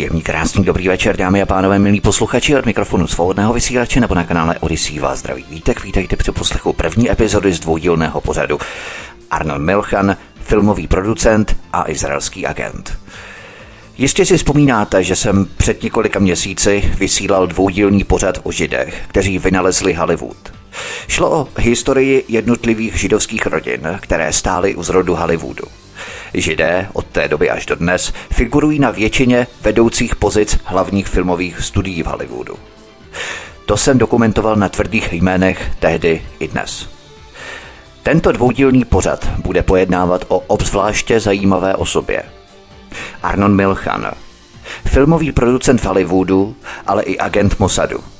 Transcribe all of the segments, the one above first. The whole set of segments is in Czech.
Příjemný, krásný, dobrý večer, dámy a pánové, milí posluchači od mikrofonu svobodného vysílače nebo na kanále Odyssey vás zdraví vítek. Vítejte při poslechu první epizody z dvoudílného pořadu. Arnold Milchan, filmový producent a izraelský agent. Jistě si vzpomínáte, že jsem před několika měsíci vysílal dvoudílný pořad o židech, kteří vynalezli Hollywood. Šlo o historii jednotlivých židovských rodin, které stály u zrodu Hollywoodu. Židé od té doby až do dnes figurují na většině vedoucích pozic hlavních filmových studií v Hollywoodu. To jsem dokumentoval na tvrdých jménech tehdy i dnes. Tento dvoudílný pořad bude pojednávat o obzvláště zajímavé osobě. Arnon Milchan, filmový producent Hollywoodu, ale i agent Mossadu –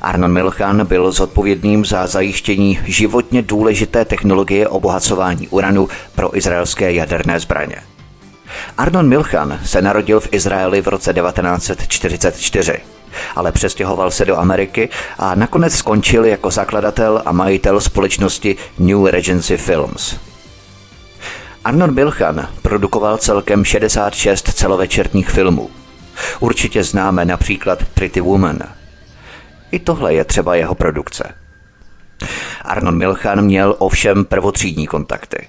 Arnon Milchan byl zodpovědným za zajištění životně důležité technologie obohacování uranu pro izraelské jaderné zbraně. Arnon Milchan se narodil v Izraeli v roce 1944, ale přestěhoval se do Ameriky a nakonec skončil jako zakladatel a majitel společnosti New Regency Films. Arnon Milchan produkoval celkem 66 celovečerních filmů. Určitě známe například Pretty Woman – i tohle je třeba jeho produkce. Arnon Milchan měl ovšem prvotřídní kontakty.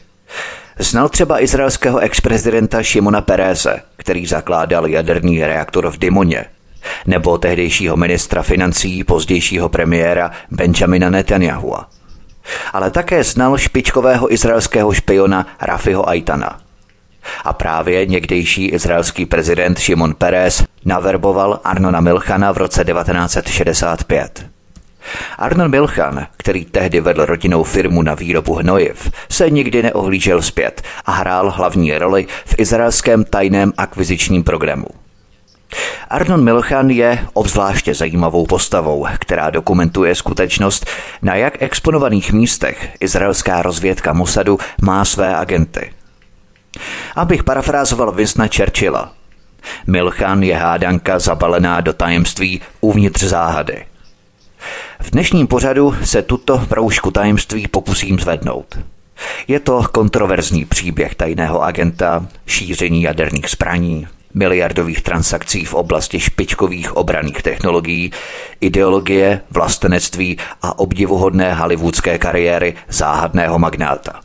Znal třeba izraelského ex-prezidenta Šimona Pereze, který zakládal jaderný reaktor v Dimoně, nebo tehdejšího ministra financí, pozdějšího premiéra Benjamina Netanyahua. Ale také znal špičkového izraelského špiona Rafiho Aitana – a právě někdejší izraelský prezident Šimon Peres naverboval Arnona Milchana v roce 1965. Arnon Milchan, který tehdy vedl rodinnou firmu na výrobu hnojiv, se nikdy neohlížel zpět a hrál hlavní roli v izraelském tajném akvizičním programu. Arnon Milchan je obzvláště zajímavou postavou, která dokumentuje skutečnost, na jak exponovaných místech izraelská rozvědka Mossadu má své agenty – Abych parafrázoval Vincenta Churchilla. Milchan je hádanka zabalená do tajemství uvnitř záhady. V dnešním pořadu se tuto proužku tajemství pokusím zvednout. Je to kontroverzní příběh tajného agenta, šíření jaderných zbraní, miliardových transakcí v oblasti špičkových obraných technologií, ideologie, vlastenectví a obdivuhodné hollywoodské kariéry záhadného magnáta.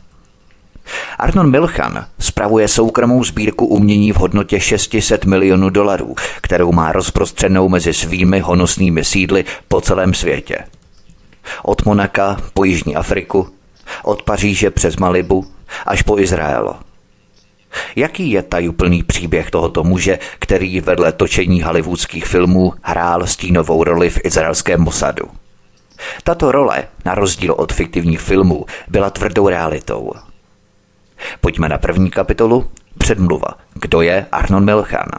Arnon Milchan spravuje soukromou sbírku umění v hodnotě 600 milionů dolarů, kterou má rozprostřenou mezi svými honosnými sídly po celém světě. Od Monaka po Jižní Afriku, od Paříže přes Malibu až po Izrael. Jaký je tajuplný příběh tohoto muže, který vedle točení hollywoodských filmů hrál stínovou roli v izraelském Mossadu? Tato role, na rozdíl od fiktivních filmů, byla tvrdou realitou – Pojďme na první kapitolu. Předmluva. Kdo je Arnon Milchan?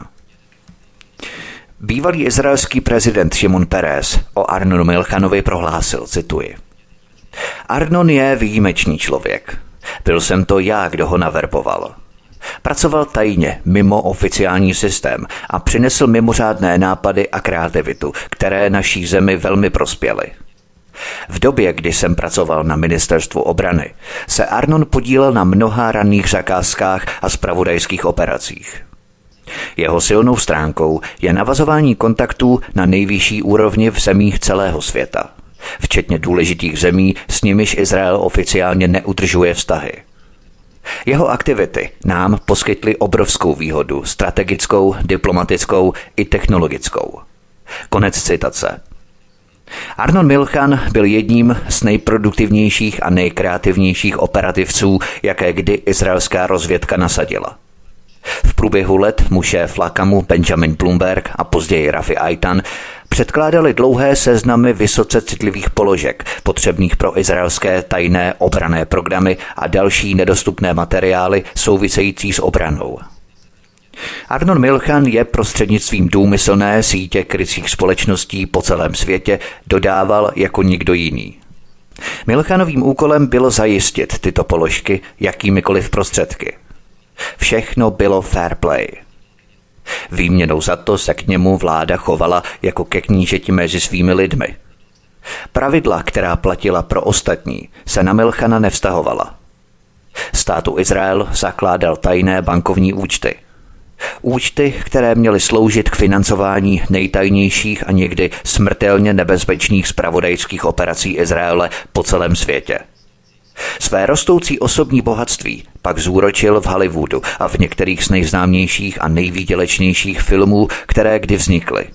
Bývalý izraelský prezident Šimon Peres o Arnonu Milchanovi prohlásil, cituji. Arnon je výjimečný člověk. Byl jsem to já, kdo ho naverboval. Pracoval tajně, mimo oficiální systém a přinesl mimořádné nápady a kreativitu, které naší zemi velmi prospěly. V době, kdy jsem pracoval na ministerstvu obrany, se Arnon podílel na mnoha ranných zakázkách a spravodajských operacích. Jeho silnou stránkou je navazování kontaktů na nejvyšší úrovni v zemích celého světa, včetně důležitých zemí, s nimiž Izrael oficiálně neudržuje vztahy. Jeho aktivity nám poskytly obrovskou výhodu, strategickou, diplomatickou i technologickou. Konec citace. Arnon Milchan byl jedním z nejproduktivnějších a nejkreativnějších operativců, jaké kdy izraelská rozvědka nasadila. V průběhu let mu šéf Lakamu Benjamin Bloomberg a později Rafi Aitan předkládali dlouhé seznamy vysoce citlivých položek, potřebných pro izraelské tajné obrané programy a další nedostupné materiály související s obranou. Arnon Milchan je prostřednictvím důmyslné sítě krycích společností po celém světě dodával jako nikdo jiný. Milchanovým úkolem bylo zajistit tyto položky jakýmikoliv prostředky. Všechno bylo fair play. Výměnou za to se k němu vláda chovala jako ke knížeti mezi svými lidmi. Pravidla, která platila pro ostatní, se na Milchana nevztahovala. Státu Izrael zakládal tajné bankovní účty – Účty, které měly sloužit k financování nejtajnějších a někdy smrtelně nebezpečných spravodajských operací Izraele po celém světě. Své rostoucí osobní bohatství pak zúročil v Hollywoodu a v některých z nejznámějších a nejvýdělečnějších filmů, které kdy vznikly.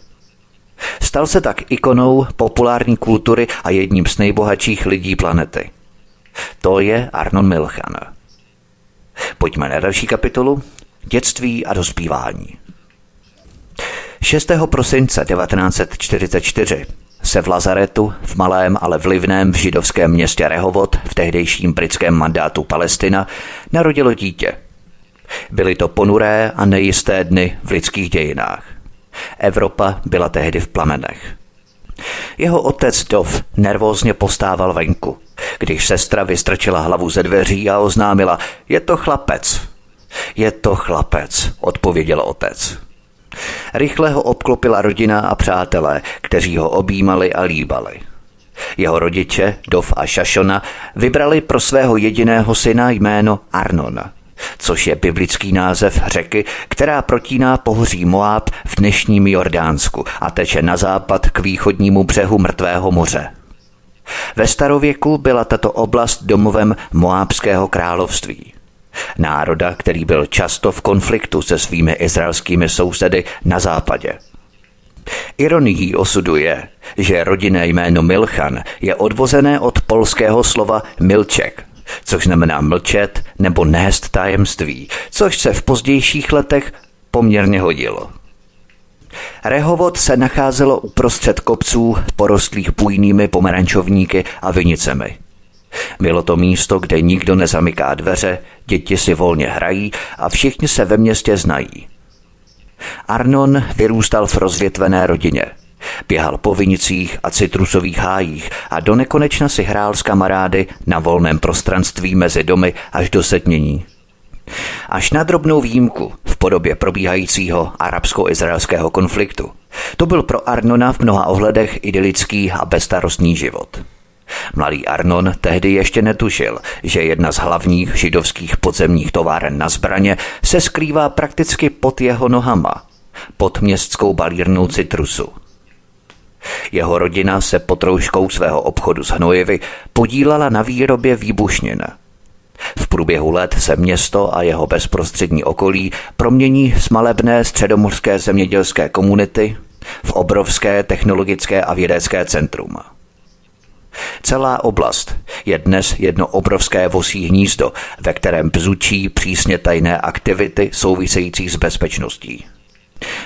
Stal se tak ikonou populární kultury a jedním z nejbohatších lidí planety. To je Arnon Milchan. Pojďme na další kapitolu dětství a dospívání. 6. prosince 1944 se v Lazaretu, v malém, ale vlivném v židovském městě Rehovot, v tehdejším britském mandátu Palestina, narodilo dítě. Byly to ponuré a nejisté dny v lidských dějinách. Evropa byla tehdy v plamenech. Jeho otec Dov nervózně postával venku, když sestra vystrčila hlavu ze dveří a oznámila, je to chlapec, je to chlapec, odpověděl otec. Rychle ho obklopila rodina a přátelé, kteří ho objímali a líbali. Jeho rodiče, Dov a Šašona, vybrali pro svého jediného syna jméno Arnon, což je biblický název řeky, která protíná pohoří Moab v dnešním Jordánsku a teče na západ k východnímu břehu Mrtvého moře. Ve starověku byla tato oblast domovem Moábského království. Národa, který byl často v konfliktu se svými izraelskými sousedy na západě. Ironií osudu je, že rodinné jméno Milchan je odvozené od polského slova milček, což znamená mlčet nebo nést tajemství, což se v pozdějších letech poměrně hodilo. Rehovod se nacházelo uprostřed kopců porostlých bujnými pomerančovníky a vinicemi. Bylo to místo, kde nikdo nezamyká dveře, děti si volně hrají a všichni se ve městě znají. Arnon vyrůstal v rozvětvené rodině. Běhal po vinicích a citrusových hájích a do nekonečna si hrál s kamarády na volném prostranství mezi domy až do setmění. Až na drobnou výjimku v podobě probíhajícího arabsko-izraelského konfliktu. To byl pro Arnona v mnoha ohledech idylický a bezstarostný život. Mladý Arnon tehdy ještě netušil, že jedna z hlavních židovských podzemních továren na zbraně se skrývá prakticky pod jeho nohama, pod městskou balírnou citrusu. Jeho rodina se pod rouškou svého obchodu s hnojivy podílela na výrobě výbušnin. V průběhu let se město a jeho bezprostřední okolí promění z malebné středomorské zemědělské komunity v obrovské technologické a vědecké centrum – Celá oblast je dnes jedno obrovské vosí hnízdo, ve kterém bzučí přísně tajné aktivity související s bezpečností.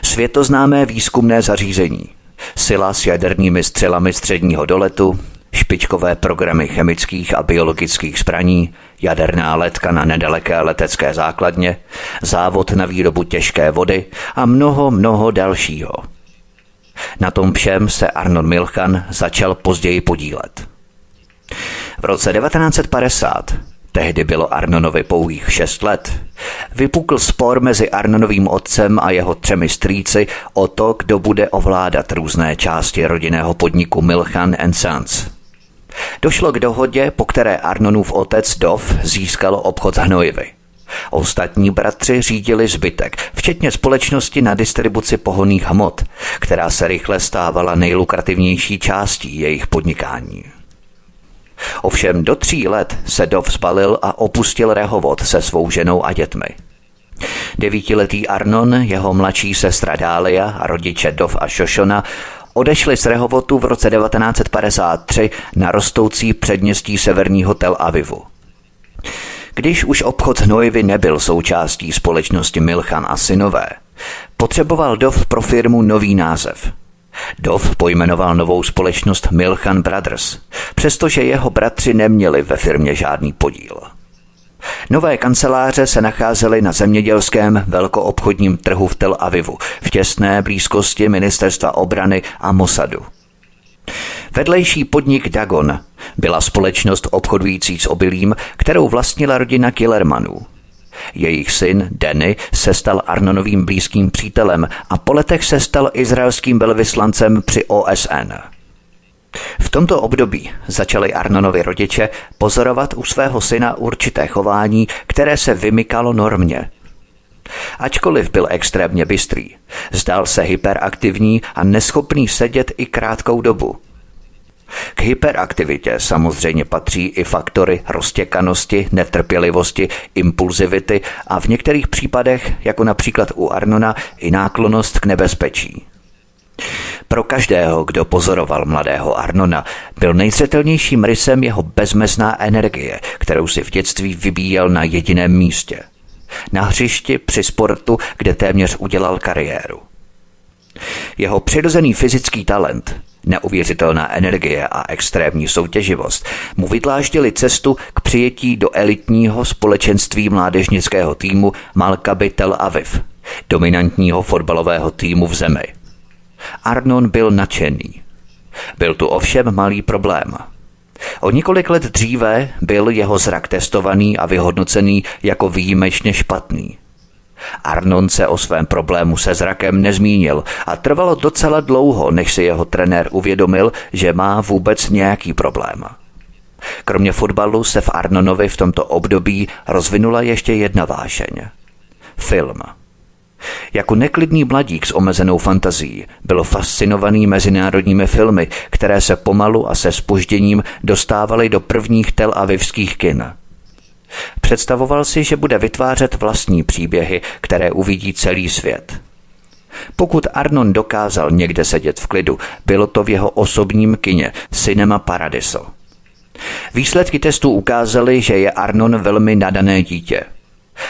Světoznámé výzkumné zařízení, sila s jadernými střelami středního doletu, špičkové programy chemických a biologických zbraní, jaderná letka na nedaleké letecké základně, závod na výrobu těžké vody a mnoho, mnoho dalšího – na tom všem se Arnold Milchan začal později podílet. V roce 1950 tehdy bylo Arnonovi pouhých šest let, vypukl spor mezi Arnonovým otcem a jeho třemi strýci o to, kdo bude ovládat různé části rodinného podniku Milchan Sons. Došlo k dohodě, po které Arnonův otec Dov získal obchod s hnojivy. Ostatní bratři řídili zbytek, včetně společnosti na distribuci pohoných hmot, která se rychle stávala nejlukrativnější částí jejich podnikání. Ovšem do tří let se Dov zbalil a opustil Rehovod se svou ženou a dětmi. Devítiletý Arnon, jeho mladší sestra Dália a rodiče Dov a Šošona odešli z Rehovotu v roce 1953 na rostoucí předměstí severního Tel Avivu. Když už obchod hnojivy nebyl součástí společnosti Milchan a synové, potřeboval Dov pro firmu nový název. Dov pojmenoval novou společnost Milchan Brothers, přestože jeho bratři neměli ve firmě žádný podíl. Nové kanceláře se nacházely na zemědělském velkoobchodním trhu v Tel Avivu, v těsné blízkosti ministerstva obrany a Mossadu. Vedlejší podnik Dagon byla společnost obchodující s obilím, kterou vlastnila rodina Killermanů. Jejich syn Danny se stal Arnonovým blízkým přítelem a po letech se stal izraelským velvyslancem při OSN. V tomto období začali Arnonovi rodiče pozorovat u svého syna určité chování, které se vymykalo normě. Ačkoliv byl extrémně bystrý, zdál se hyperaktivní a neschopný sedět i krátkou dobu – k hyperaktivitě samozřejmě patří i faktory roztěkanosti, netrpělivosti, impulzivity a v některých případech, jako například u Arnona, i náklonost k nebezpečí. Pro každého, kdo pozoroval mladého Arnona, byl nejzřetelnějším rysem jeho bezmezná energie, kterou si v dětství vybíjel na jediném místě. Na hřišti při sportu, kde téměř udělal kariéru. Jeho přirozený fyzický talent, neuvěřitelná energie a extrémní soutěživost mu vydláždili cestu k přijetí do elitního společenství mládežnického týmu Malkaby Tel Aviv, dominantního fotbalového týmu v zemi. Arnon byl nadšený. Byl tu ovšem malý problém. O několik let dříve byl jeho zrak testovaný a vyhodnocený jako výjimečně špatný. Arnon se o svém problému se zrakem nezmínil a trvalo docela dlouho, než si jeho trenér uvědomil, že má vůbec nějaký problém. Kromě fotbalu se v Arnonovi v tomto období rozvinula ještě jedna vášeň. Film. Jako neklidný mladík s omezenou fantazí byl fascinovaný mezinárodními filmy, které se pomalu a se spožděním dostávaly do prvních tel avivských kin – Představoval si, že bude vytvářet vlastní příběhy, které uvidí celý svět. Pokud Arnon dokázal někde sedět v klidu, bylo to v jeho osobním kině Cinema Paradiso. Výsledky testů ukázaly, že je Arnon velmi nadané dítě.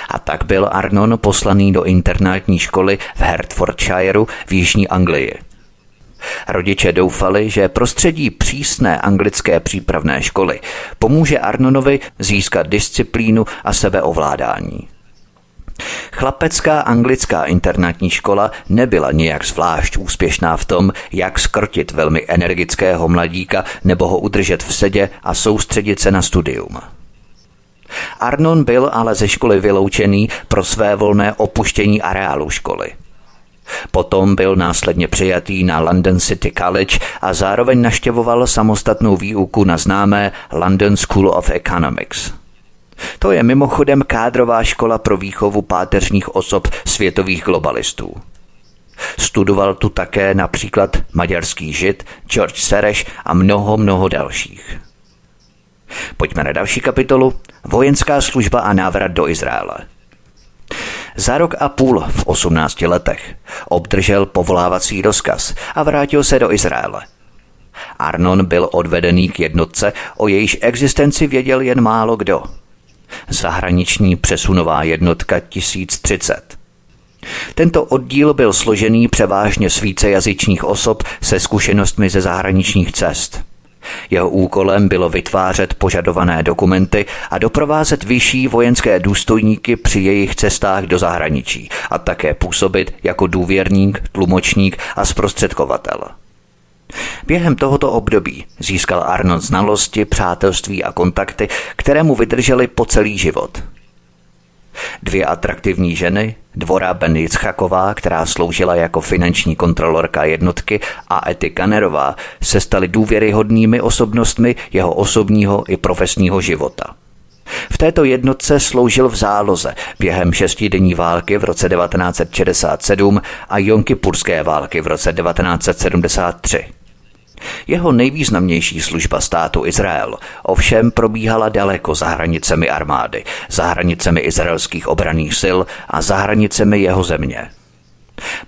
A tak byl Arnon poslaný do internátní školy v Hertfordshireu v Jižní Anglii. Rodiče doufali, že prostředí přísné anglické přípravné školy pomůže Arnonovi získat disciplínu a sebeovládání. Chlapecká anglická internátní škola nebyla nijak zvlášť úspěšná v tom, jak skrotit velmi energického mladíka nebo ho udržet v sedě a soustředit se na studium. Arnon byl ale ze školy vyloučený pro své volné opuštění areálu školy – Potom byl následně přijatý na London City College a zároveň naštěvoval samostatnou výuku na známé London School of Economics. To je mimochodem kádrová škola pro výchovu páteřních osob světových globalistů. Studoval tu také například maďarský žid George Sereš a mnoho, mnoho dalších. Pojďme na další kapitolu. Vojenská služba a návrat do Izraele. Za rok a půl v 18 letech obdržel povolávací rozkaz a vrátil se do Izraele. Arnon byl odvedený k jednotce, o jejíž existenci věděl jen málo kdo. Zahraniční přesunová jednotka 1030. Tento oddíl byl složený převážně z vícejazyčních osob se zkušenostmi ze zahraničních cest – jeho úkolem bylo vytvářet požadované dokumenty a doprovázet vyšší vojenské důstojníky při jejich cestách do zahraničí a také působit jako důvěrník, tlumočník a zprostředkovatel. Během tohoto období získal Arnold znalosti, přátelství a kontakty, které mu vydržely po celý život – Dvě atraktivní ženy, Dvora Ben Jitzchaková, která sloužila jako finanční kontrolorka jednotky, a Ety Kanerová, se staly důvěryhodnými osobnostmi jeho osobního i profesního života. V této jednotce sloužil v záloze během šestidenní války v roce 1967 a Jonkipurské války v roce 1973. Jeho nejvýznamnější služba státu Izrael ovšem probíhala daleko za hranicemi armády, za hranicemi izraelských obraných sil a za hranicemi jeho země.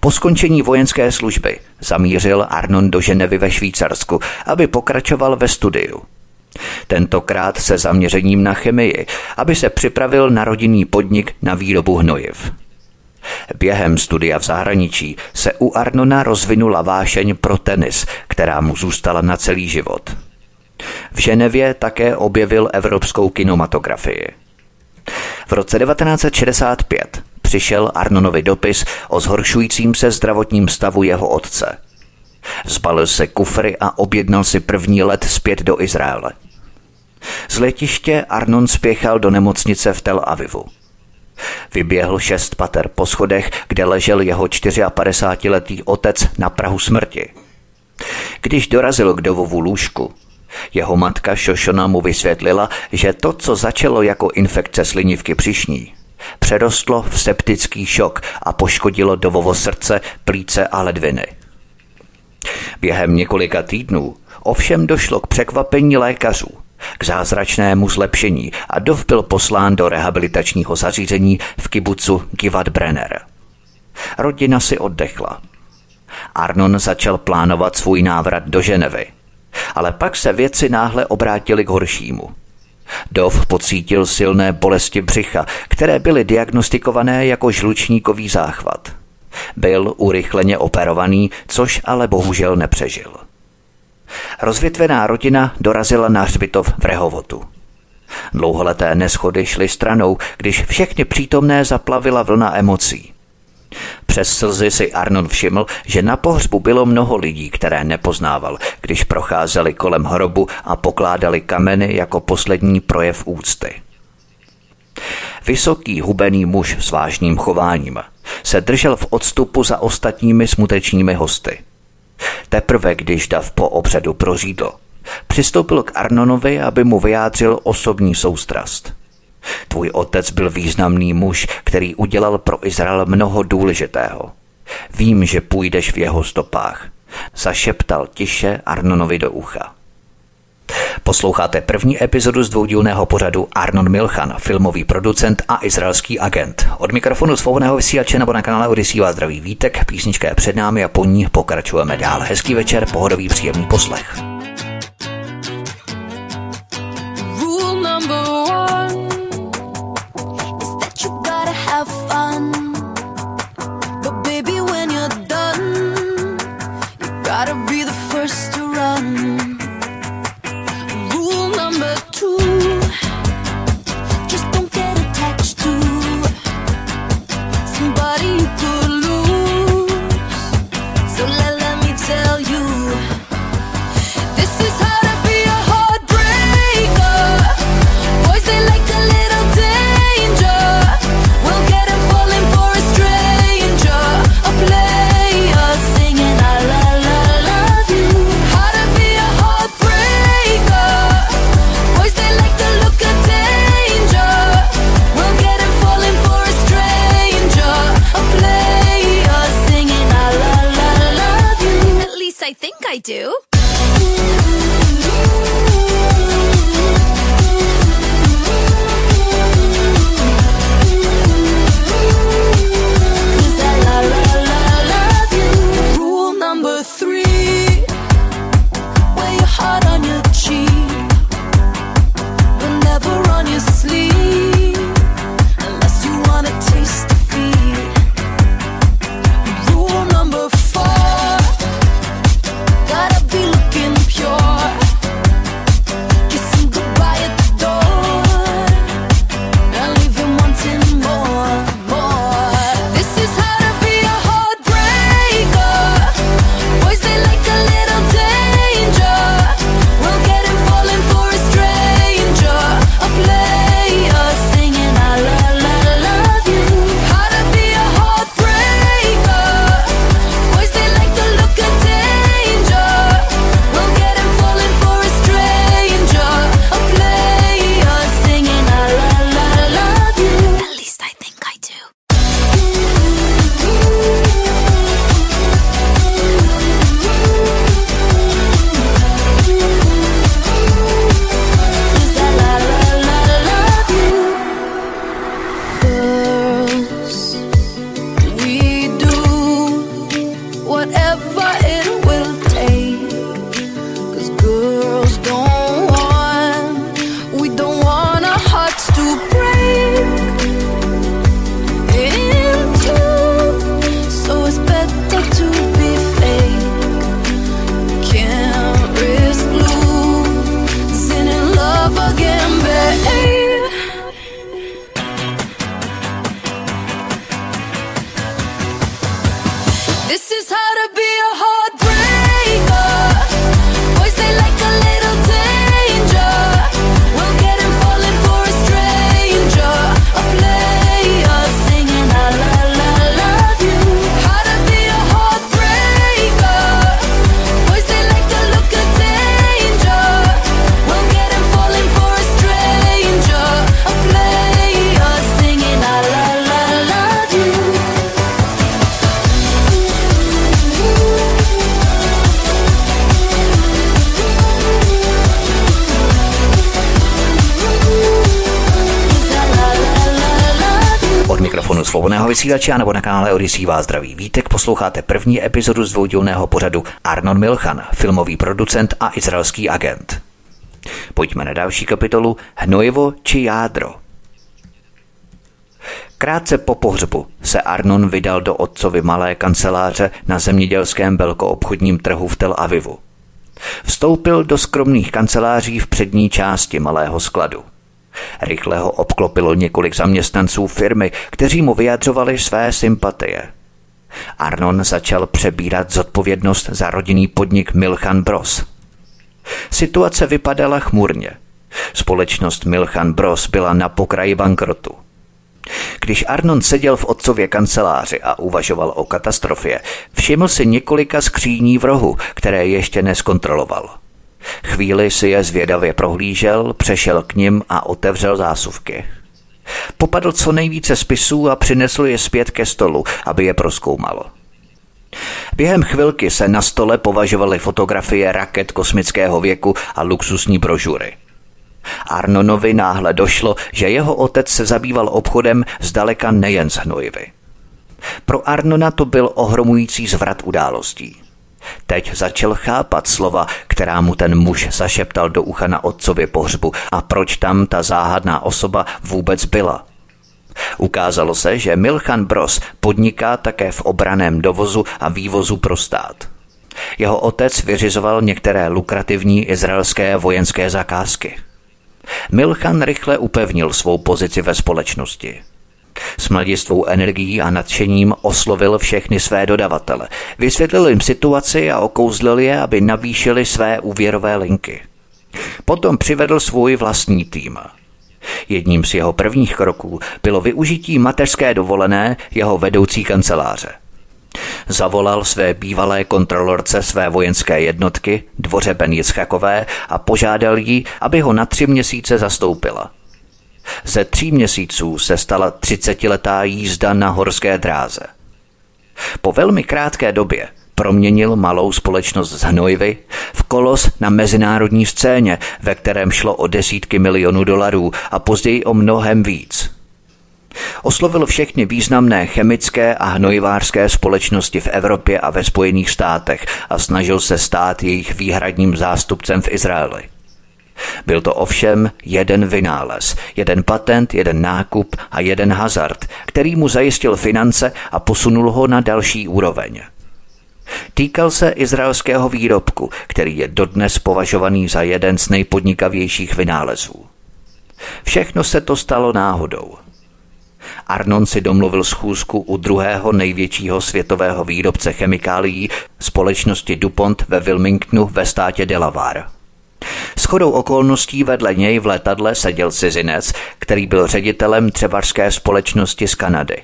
Po skončení vojenské služby zamířil Arnon do Ženevy ve Švýcarsku, aby pokračoval ve studiu. Tentokrát se zaměřením na chemii, aby se připravil na rodinný podnik na výrobu hnojiv. Během studia v zahraničí se u Arnona rozvinula vášeň pro tenis, která mu zůstala na celý život. V Ženevě také objevil evropskou kinematografii. V roce 1965 přišel Arnonovi dopis o zhoršujícím se zdravotním stavu jeho otce. Zbalil se kufry a objednal si první let zpět do Izraele. Z letiště Arnon spěchal do nemocnice v Tel Avivu. Vyběhl šest pater po schodech, kde ležel jeho 54-letý otec na prahu smrti. Když dorazil k dovovu lůžku, jeho matka Šošona mu vysvětlila, že to, co začalo jako infekce slinivky přišní, přerostlo v septický šok a poškodilo dovovo srdce, plíce a ledviny. Během několika týdnů ovšem došlo k překvapení lékařů, k zázračnému zlepšení a Dov byl poslán do rehabilitačního zařízení v kibucu Givat Brenner. Rodina si oddechla. Arnon začal plánovat svůj návrat do Ženevy, ale pak se věci náhle obrátily k horšímu. Dov pocítil silné bolesti břicha, které byly diagnostikované jako žlučníkový záchvat. Byl urychleně operovaný, což ale bohužel nepřežil. Rozvětvená rodina dorazila na hřbitov v Rehovotu. Dlouholeté neschody šly stranou, když všechny přítomné zaplavila vlna emocí. Přes slzy si Arnon všiml, že na pohřbu bylo mnoho lidí, které nepoznával, když procházeli kolem hrobu a pokládali kameny jako poslední projev úcty. Vysoký hubený muž s vážným chováním se držel v odstupu za ostatními smutečními hosty – Teprve když Dav po obřadu prořídl, přistoupil k Arnonovi, aby mu vyjádřil osobní soustrast. Tvůj otec byl významný muž, který udělal pro Izrael mnoho důležitého. Vím, že půjdeš v jeho stopách. Zašeptal tiše Arnonovi do ucha. Posloucháte první epizodu z dvoudílného pořadu Arnon Milchan, filmový producent a izraelský agent. Od mikrofonu svobodného vysílače nebo na kanále Odisí vás zdraví vítek, písnička je před námi a po ní pokračujeme dál. Hezký večer, pohodový příjemný poslech. Svobodného vysílače nebo na kanále Odisí vás zdraví vítek. Posloucháte první epizodu z dvoudílného pořadu Arnon Milchan, filmový producent a izraelský agent. Pojďme na další kapitolu Hnojivo či jádro. Krátce po pohřbu se Arnon vydal do otcovy malé kanceláře na zemědělském velkoobchodním trhu v Tel Avivu. Vstoupil do skromných kanceláří v přední části malého skladu. Rychle ho obklopilo několik zaměstnanců firmy, kteří mu vyjadřovali své sympatie. Arnon začal přebírat zodpovědnost za rodinný podnik Milchan Bros. Situace vypadala chmurně. Společnost Milchan Bros byla na pokraji bankrotu. Když Arnon seděl v otcově kanceláři a uvažoval o katastrofě, všiml si několika skříní v rohu, které ještě neskontroloval. Chvíli si je zvědavě prohlížel, přešel k nim a otevřel zásuvky. Popadl co nejvíce spisů a přinesl je zpět ke stolu, aby je proskoumalo. Během chvilky se na stole považovaly fotografie raket kosmického věku a luxusní brožury. Arnonovi náhle došlo, že jeho otec se zabýval obchodem zdaleka nejen s hnojivy. Pro Arnona to byl ohromující zvrat událostí. Teď začal chápat slova, která mu ten muž zašeptal do ucha na otcově pohřbu a proč tam ta záhadná osoba vůbec byla. Ukázalo se, že Milchan Bros podniká také v obraném dovozu a vývozu pro stát. Jeho otec vyřizoval některé lukrativní izraelské vojenské zakázky. Milchan rychle upevnil svou pozici ve společnosti. S mladistvou energií a nadšením oslovil všechny své dodavatele. Vysvětlil jim situaci a okouzlil je, aby navýšili své úvěrové linky. Potom přivedl svůj vlastní tým. Jedním z jeho prvních kroků bylo využití mateřské dovolené jeho vedoucí kanceláře. Zavolal své bývalé kontrolorce své vojenské jednotky, dvoře Ben a požádal jí, aby ho na tři měsíce zastoupila – ze tří měsíců se stala třicetiletá jízda na horské dráze. Po velmi krátké době proměnil malou společnost z Hnojvy v kolos na mezinárodní scéně, ve kterém šlo o desítky milionů dolarů a později o mnohem víc. Oslovil všechny významné chemické a hnojivářské společnosti v Evropě a ve Spojených státech a snažil se stát jejich výhradním zástupcem v Izraeli. Byl to ovšem jeden vynález, jeden patent, jeden nákup a jeden hazard, který mu zajistil finance a posunul ho na další úroveň. Týkal se izraelského výrobku, který je dodnes považovaný za jeden z nejpodnikavějších vynálezů. Všechno se to stalo náhodou. Arnon si domluvil schůzku u druhého největšího světového výrobce chemikálií společnosti DuPont ve Wilmingtonu ve státě Delaware. Schodou okolností vedle něj v letadle seděl cizinec, který byl ředitelem třebařské společnosti z Kanady.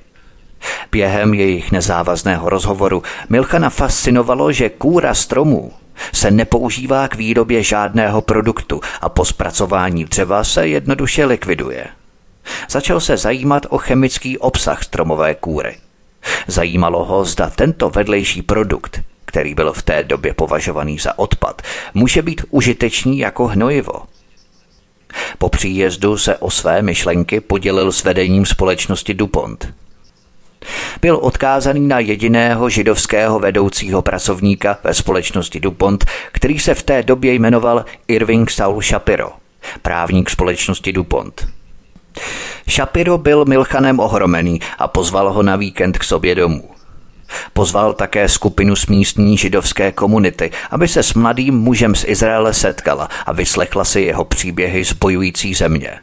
Během jejich nezávazného rozhovoru Milchana fascinovalo, že kůra stromů se nepoužívá k výrobě žádného produktu a po zpracování dřeva se jednoduše likviduje. Začal se zajímat o chemický obsah stromové kůry. Zajímalo ho, zda tento vedlejší produkt který byl v té době považovaný za odpad, může být užitečný jako hnojivo. Po příjezdu se o své myšlenky podělil s vedením společnosti DuPont. Byl odkázaný na jediného židovského vedoucího pracovníka ve společnosti DuPont, který se v té době jmenoval Irving Saul Shapiro, právník společnosti DuPont. Shapiro byl Milchanem ohromený a pozval ho na víkend k sobě domů. Pozval také skupinu z místní židovské komunity, aby se s mladým mužem z Izraele setkala a vyslechla si jeho příběhy z bojující země.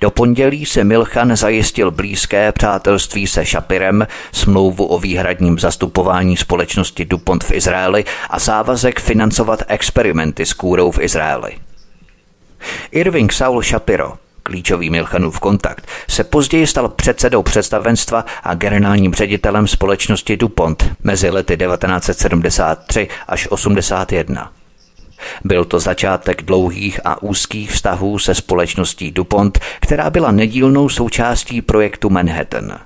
Do pondělí se Milchan zajistil blízké přátelství se Šapirem, smlouvu o výhradním zastupování společnosti DuPont v Izraeli a závazek financovat experimenty s kůrou v Izraeli. Irving Saul Shapiro klíčový Milchanův kontakt, se později stal předsedou představenstva a generálním ředitelem společnosti DuPont mezi lety 1973 až 81. Byl to začátek dlouhých a úzkých vztahů se společností DuPont, která byla nedílnou součástí projektu Manhattan.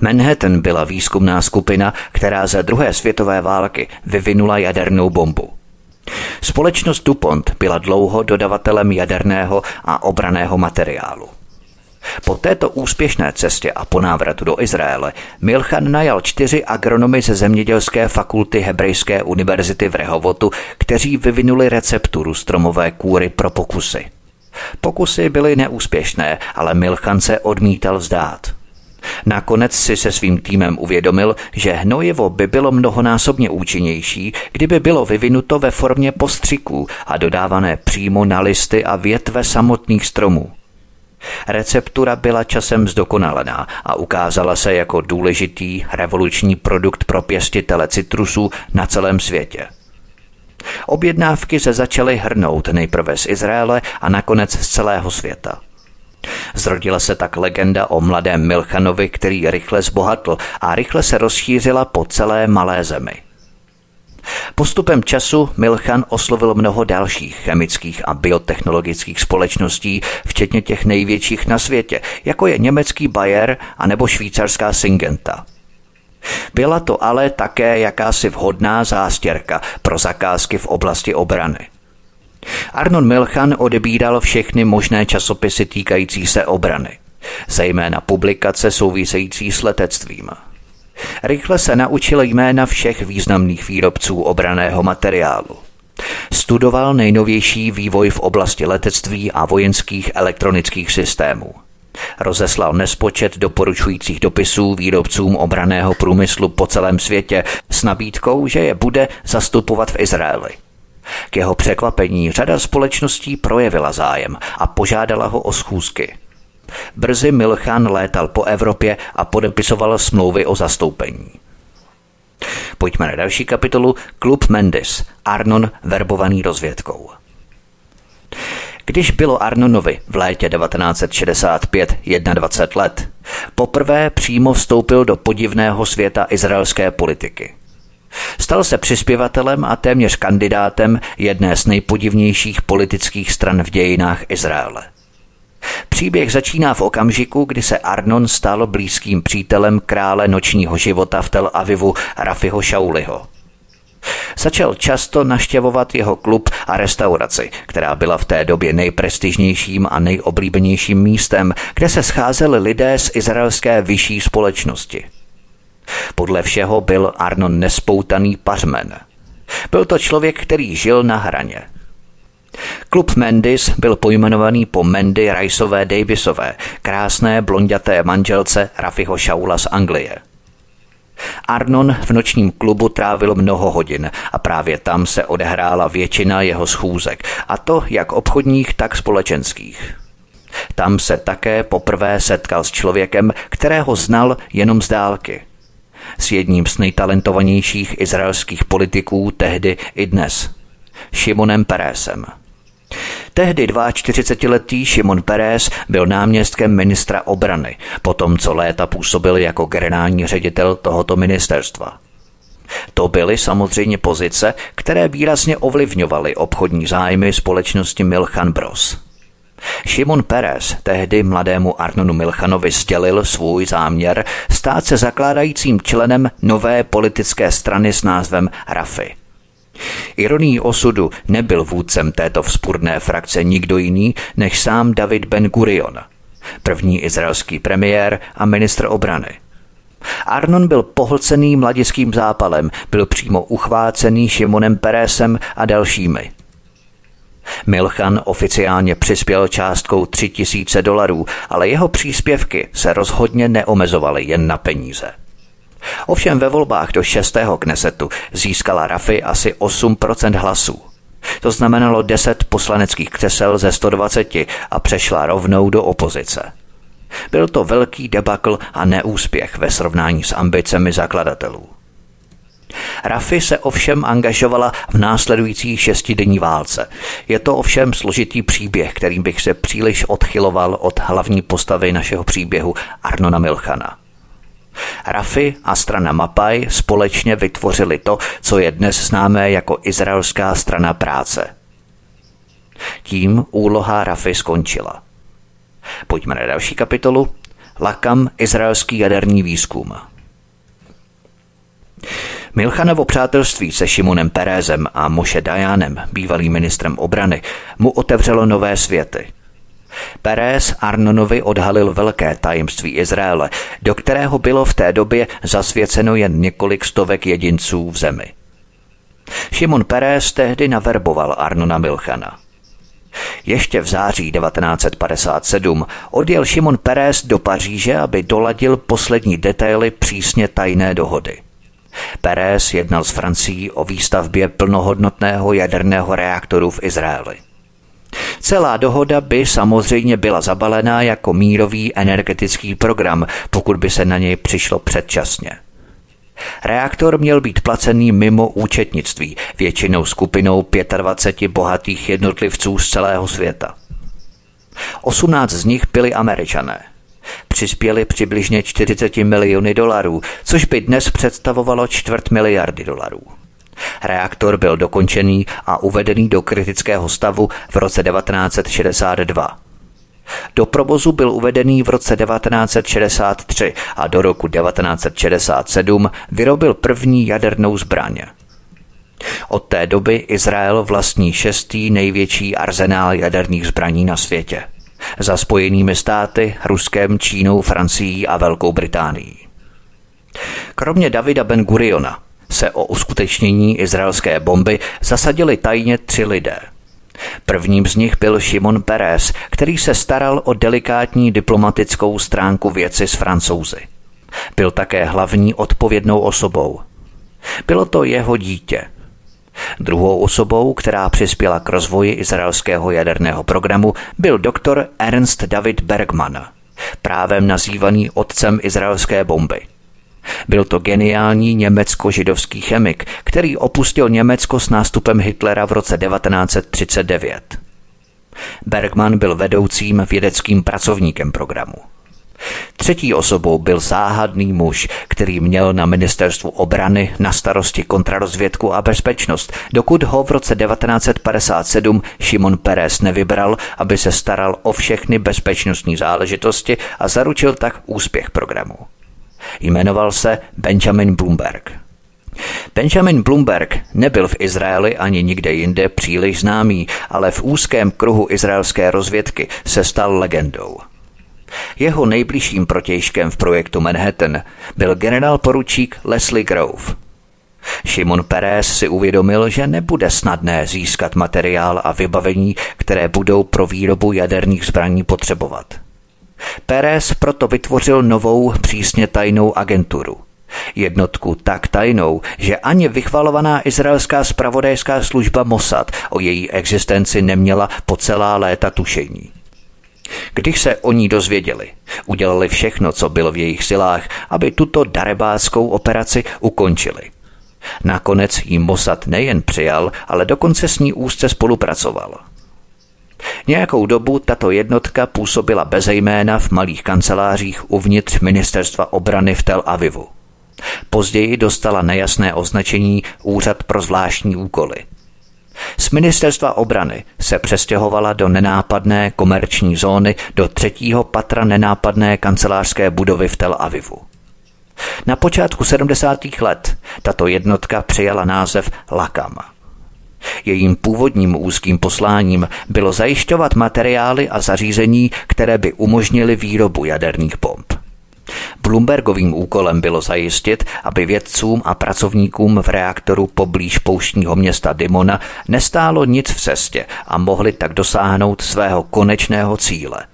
Manhattan byla výzkumná skupina, která za druhé světové války vyvinula jadernou bombu. Společnost DuPont byla dlouho dodavatelem jaderného a obraného materiálu. Po této úspěšné cestě a po návratu do Izraele Milchan najal čtyři agronomy ze zemědělské fakulty Hebrejské univerzity v Rehovotu, kteří vyvinuli recepturu stromové kůry pro pokusy. Pokusy byly neúspěšné, ale Milchan se odmítal vzdát. Nakonec si se svým týmem uvědomil, že hnojivo by bylo mnohonásobně účinnější, kdyby bylo vyvinuto ve formě postřiků a dodávané přímo na listy a větve samotných stromů. Receptura byla časem zdokonalená a ukázala se jako důležitý revoluční produkt pro pěstitele citrusů na celém světě. Objednávky se začaly hrnout nejprve z Izraele a nakonec z celého světa. Zrodila se tak legenda o mladém Milchanovi, který rychle zbohatl a rychle se rozšířila po celé malé zemi. Postupem času Milchan oslovil mnoho dalších chemických a biotechnologických společností, včetně těch největších na světě, jako je německý Bayer a nebo švýcarská Syngenta. Byla to ale také jakási vhodná zástěrka pro zakázky v oblasti obrany. Arnon Milchan odebíral všechny možné časopisy týkající se obrany, zejména publikace související s letectvím. Rychle se naučil jména všech významných výrobců obraného materiálu. Studoval nejnovější vývoj v oblasti letectví a vojenských elektronických systémů. Rozeslal nespočet doporučujících dopisů výrobcům obraného průmyslu po celém světě s nabídkou, že je bude zastupovat v Izraeli. K jeho překvapení řada společností projevila zájem a požádala ho o schůzky. Brzy Milchan létal po Evropě a podepisoval smlouvy o zastoupení. Pojďme na další kapitolu Klub Mendes, Arnon verbovaný rozvědkou. Když bylo Arnonovi v létě 1965 21 let, poprvé přímo vstoupil do podivného světa izraelské politiky. Stal se přispěvatelem a téměř kandidátem jedné z nejpodivnějších politických stran v dějinách Izraele. Příběh začíná v okamžiku, kdy se Arnon stal blízkým přítelem krále nočního života v Tel Avivu Rafiho Šauliho. Začal často naštěvovat jeho klub a restauraci, která byla v té době nejprestižnějším a nejoblíbenějším místem, kde se scházeli lidé z izraelské vyšší společnosti. Podle všeho byl Arnon nespoutaný pařmen. Byl to člověk, který žil na hraně. Klub Mendis byl pojmenovaný po Mandy Riceové Davisové, krásné blonděté manželce Rafiho Shaula z Anglie. Arnon v nočním klubu trávil mnoho hodin a právě tam se odehrála většina jeho schůzek, a to jak obchodních, tak společenských. Tam se také poprvé setkal s člověkem, kterého znal jenom z dálky. S jedním z nejtalentovanějších izraelských politiků tehdy i dnes. Šimonem Perésem – Tehdy 42-letý Šimon Peres byl náměstkem ministra obrany, potom co léta působil jako generální ředitel tohoto ministerstva. To byly samozřejmě pozice, které výrazně ovlivňovaly obchodní zájmy společnosti Milchan Bros. Šimon Peres tehdy mladému Arnonu Milchanovi sdělil svůj záměr stát se zakládajícím členem nové politické strany s názvem Rafy. Ironií osudu nebyl vůdcem této vzpurné frakce nikdo jiný než sám David Ben Gurion, první izraelský premiér a ministr obrany. Arnon byl pohlcený mladickým zápalem, byl přímo uchvácený Šimonem Peresem a dalšími. Milchan oficiálně přispěl částkou 3000 dolarů, ale jeho příspěvky se rozhodně neomezovaly jen na peníze. Ovšem ve volbách do 6. knesetu získala Rafi asi 8% hlasů. To znamenalo 10 poslaneckých křesel ze 120 a přešla rovnou do opozice. Byl to velký debakl a neúspěch ve srovnání s ambicemi zakladatelů. Rafi se ovšem angažovala v následující šestidenní válce. Je to ovšem složitý příběh, kterým bych se příliš odchyloval od hlavní postavy našeho příběhu Arnona Milchana. Rafi a strana Mapaj společně vytvořili to, co je dnes známé jako Izraelská strana práce. Tím úloha Rafi skončila. Pojďme na další kapitolu. Lakam izraelský jaderní výzkum. Milchanovo přátelství se Šimonem Perézem a Moše Dajánem, bývalým ministrem obrany, mu otevřelo nové světy – Pérez Arnonovi odhalil velké tajemství Izraele, do kterého bylo v té době zasvěceno jen několik stovek jedinců v zemi. Šimon Pérez tehdy naverboval Arnona Milchana. Ještě v září 1957 odjel Šimon Pérez do Paříže, aby doladil poslední detaily přísně tajné dohody. Pérez jednal s Francií o výstavbě plnohodnotného jaderného reaktoru v Izraeli. Celá dohoda by samozřejmě byla zabalená jako mírový energetický program, pokud by se na něj přišlo předčasně. Reaktor měl být placený mimo účetnictví, většinou skupinou 25 bohatých jednotlivců z celého světa. 18 z nich byli američané. Přispěli přibližně 40 miliony dolarů, což by dnes představovalo čtvrt miliardy dolarů. Reaktor byl dokončený a uvedený do kritického stavu v roce 1962. Do provozu byl uvedený v roce 1963 a do roku 1967 vyrobil první jadernou zbraně. Od té doby Izrael vlastní šestý největší arzenál jaderných zbraní na světě. Za spojenými státy, Ruskem, Čínou, Francií a Velkou Británií. Kromě Davida Ben Guriona se o uskutečnění izraelské bomby zasadili tajně tři lidé – Prvním z nich byl Šimon Pérez, který se staral o delikátní diplomatickou stránku věci s francouzi. Byl také hlavní odpovědnou osobou. Bylo to jeho dítě. Druhou osobou, která přispěla k rozvoji izraelského jaderného programu, byl doktor Ernst David Bergman, právem nazývaný otcem izraelské bomby. Byl to geniální německo-židovský chemik, který opustil Německo s nástupem Hitlera v roce 1939. Bergman byl vedoucím vědeckým pracovníkem programu. Třetí osobou byl záhadný muž, který měl na ministerstvu obrany na starosti kontrarozvědku a bezpečnost, dokud ho v roce 1957 Šimon Peres nevybral, aby se staral o všechny bezpečnostní záležitosti a zaručil tak úspěch programu. Jmenoval se Benjamin Bloomberg. Benjamin Bloomberg nebyl v Izraeli ani nikde jinde příliš známý, ale v úzkém kruhu izraelské rozvědky se stal legendou. Jeho nejbližším protějškem v projektu Manhattan byl generál poručík Leslie Grove. Šimon Peres si uvědomil, že nebude snadné získat materiál a vybavení, které budou pro výrobu jaderných zbraní potřebovat. Pérez proto vytvořil novou přísně tajnou agenturu. Jednotku tak tajnou, že ani vychvalovaná izraelská spravodajská služba Mossad o její existenci neměla po celá léta tušení. Když se o ní dozvěděli, udělali všechno, co bylo v jejich silách, aby tuto darebáckou operaci ukončili. Nakonec jí Mossad nejen přijal, ale dokonce s ní úzce spolupracoval – Nějakou dobu tato jednotka působila bezejména v malých kancelářích uvnitř ministerstva obrany v Tel Avivu. Později dostala nejasné označení Úřad pro zvláštní úkoly. Z ministerstva obrany se přestěhovala do nenápadné komerční zóny do třetího patra nenápadné kancelářské budovy v Tel Avivu. Na počátku 70. let tato jednotka přijala název Lakama. Jejím původním úzkým posláním bylo zajišťovat materiály a zařízení, které by umožnily výrobu jaderných bomb. Bloombergovým úkolem bylo zajistit, aby vědcům a pracovníkům v reaktoru poblíž pouštního města Dimona nestálo nic v cestě a mohli tak dosáhnout svého konečného cíle.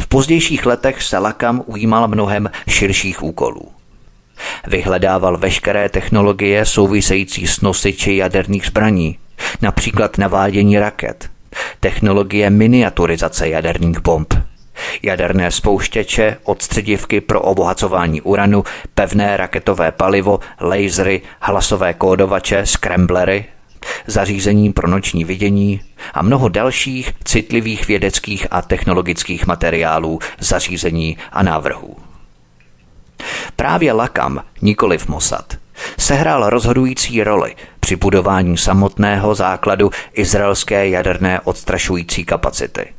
V pozdějších letech se Lakam ujímal mnohem širších úkolů. Vyhledával veškeré technologie související s nosiči jaderných zbraní, například navádění raket, technologie miniaturizace jaderných bomb, jaderné spouštěče, odstředivky pro obohacování uranu, pevné raketové palivo, lasery, hlasové kódovače, skremblery, zařízení pro noční vidění a mnoho dalších citlivých vědeckých a technologických materiálů, zařízení a návrhů. Právě Lakam, nikoliv Mossad, sehrál rozhodující roli při budování samotného základu izraelské jaderné odstrašující kapacity.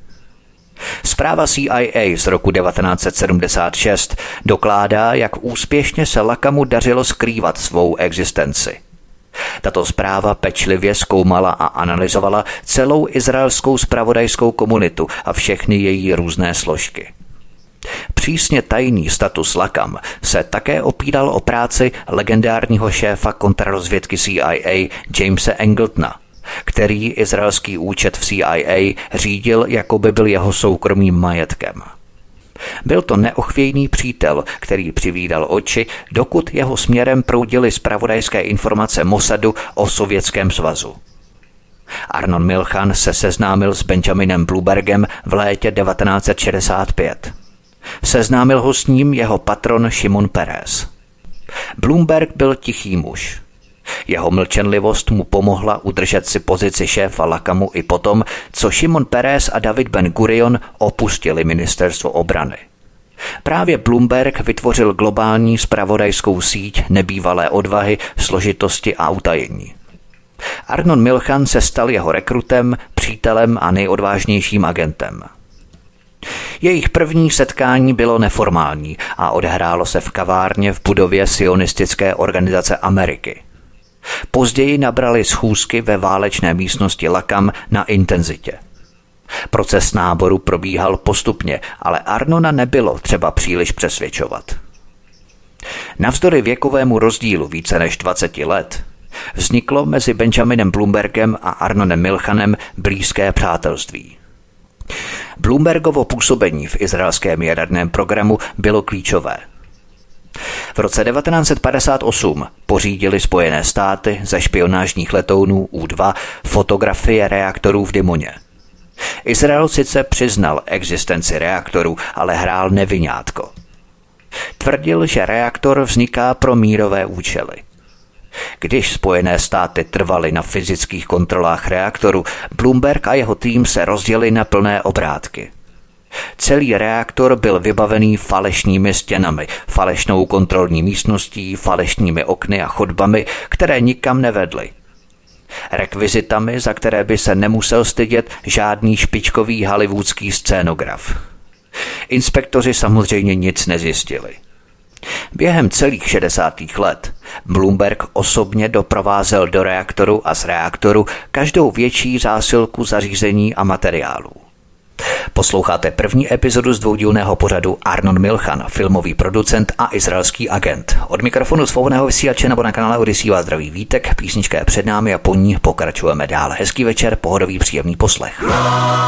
Zpráva CIA z roku 1976 dokládá, jak úspěšně se Lakamu dařilo skrývat svou existenci. Tato zpráva pečlivě zkoumala a analyzovala celou izraelskou spravodajskou komunitu a všechny její různé složky. Přísně tajný status Lakam se také opíral o práci legendárního šéfa kontrarozvědky CIA Jamesa Engletona, který izraelský účet v CIA řídil, jako by byl jeho soukromým majetkem. Byl to neochvějný přítel, který přivídal oči, dokud jeho směrem proudily zpravodajské informace Mossadu o Sovětském svazu. Arnon Milchan se seznámil s Benjaminem Bluebergem v létě 1965. Seznámil ho s ním jeho patron Šimon Perez. Bloomberg byl tichý muž. Jeho mlčenlivost mu pomohla udržet si pozici šéfa Lakamu i potom, co Šimon Perez a David Ben Gurion opustili ministerstvo obrany. Právě Bloomberg vytvořil globální spravodajskou síť nebývalé odvahy, složitosti a utajení. Arnon Milchan se stal jeho rekrutem, přítelem a nejodvážnějším agentem – jejich první setkání bylo neformální a odehrálo se v kavárně v budově sionistické organizace Ameriky. Později nabrali schůzky ve válečné místnosti Lakam na intenzitě. Proces náboru probíhal postupně, ale Arnona nebylo třeba příliš přesvědčovat. Navzdory věkovému rozdílu více než 20 let vzniklo mezi Benjaminem Bloombergem a Arnonem Milchanem blízké přátelství. Bloombergovo působení v izraelském jaderném programu bylo klíčové. V roce 1958 pořídili Spojené státy ze špionážních letounů U-2 fotografie reaktorů v Dimoně. Izrael sice přiznal existenci reaktoru, ale hrál nevinátko. Tvrdil, že reaktor vzniká pro mírové účely – když Spojené státy trvaly na fyzických kontrolách reaktoru, Bloomberg a jeho tým se rozdělili na plné obrátky. Celý reaktor byl vybavený falešnými stěnami, falešnou kontrolní místností, falešnými okny a chodbami, které nikam nevedly. Rekvizitami, za které by se nemusel stydět žádný špičkový hollywoodský scénograf. Inspektoři samozřejmě nic nezjistili. Během celých 60. let Bloomberg osobně doprovázel do reaktoru a z reaktoru každou větší zásilku zařízení a materiálů. Posloucháte první epizodu z dvoudílného pořadu Arnon Milchan, filmový producent a izraelský agent. Od mikrofonu svobodného vysílače nebo na kanále Odisí vás zdraví Vítek, písnička je před námi a po ní pokračujeme dále. Hezký večer, pohodový příjemný poslech. A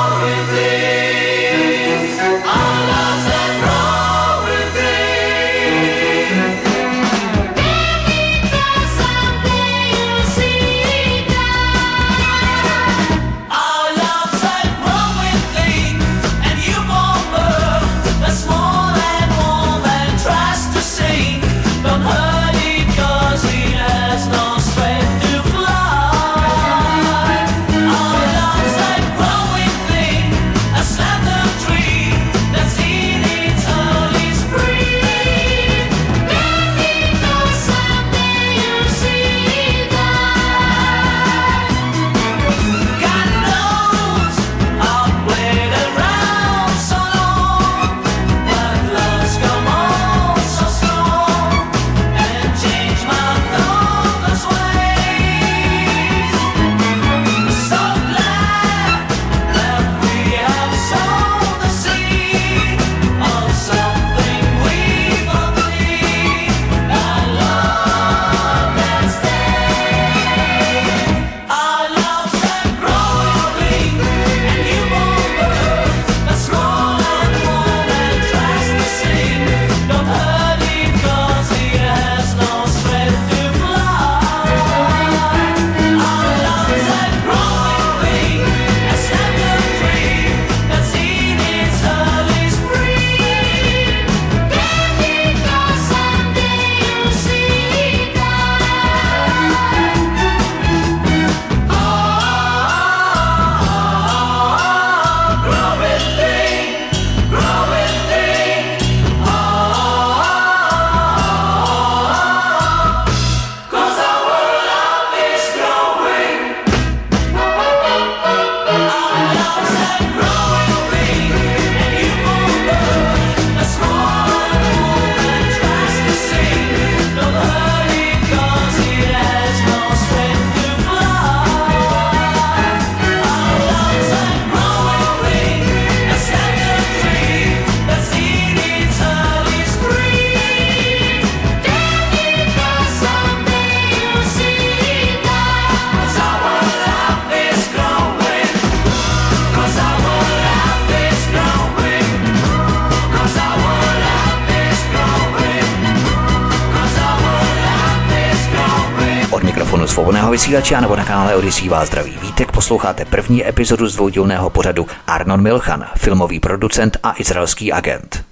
vysílače nebo na kanále Odisí vás zdraví vítek. Posloucháte první epizodu z dvoudílného pořadu Arnon Milchan, filmový producent a izraelský agent.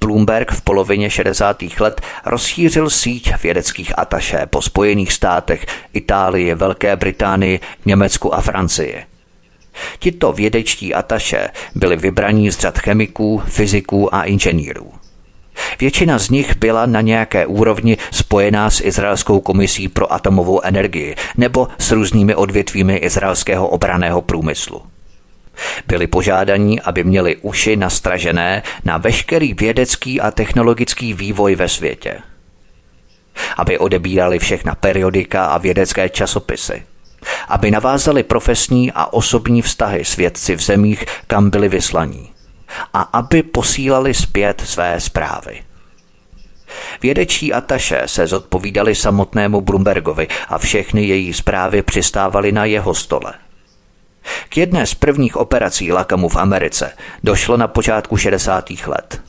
Bloomberg v polovině 60. let rozšířil síť vědeckých ataše po Spojených státech, Itálii, Velké Británii, Německu a Francii. Tito vědečtí ataše byli vybraní z řad chemiků, fyziků a inženýrů. Většina z nich byla na nějaké úrovni spojená s Izraelskou komisí pro atomovou energii nebo s různými odvětvími izraelského obraného průmyslu. Byli požádaní, aby měli uši nastražené na veškerý vědecký a technologický vývoj ve světě. Aby odebírali všechna periodika a vědecké časopisy. Aby navázali profesní a osobní vztahy s vědci v zemích, kam byli vyslaní a aby posílali zpět své zprávy. Vědečí ataše se zodpovídali samotnému Bloombergovi a všechny její zprávy přistávaly na jeho stole. K jedné z prvních operací Lakamu v Americe došlo na počátku 60. let.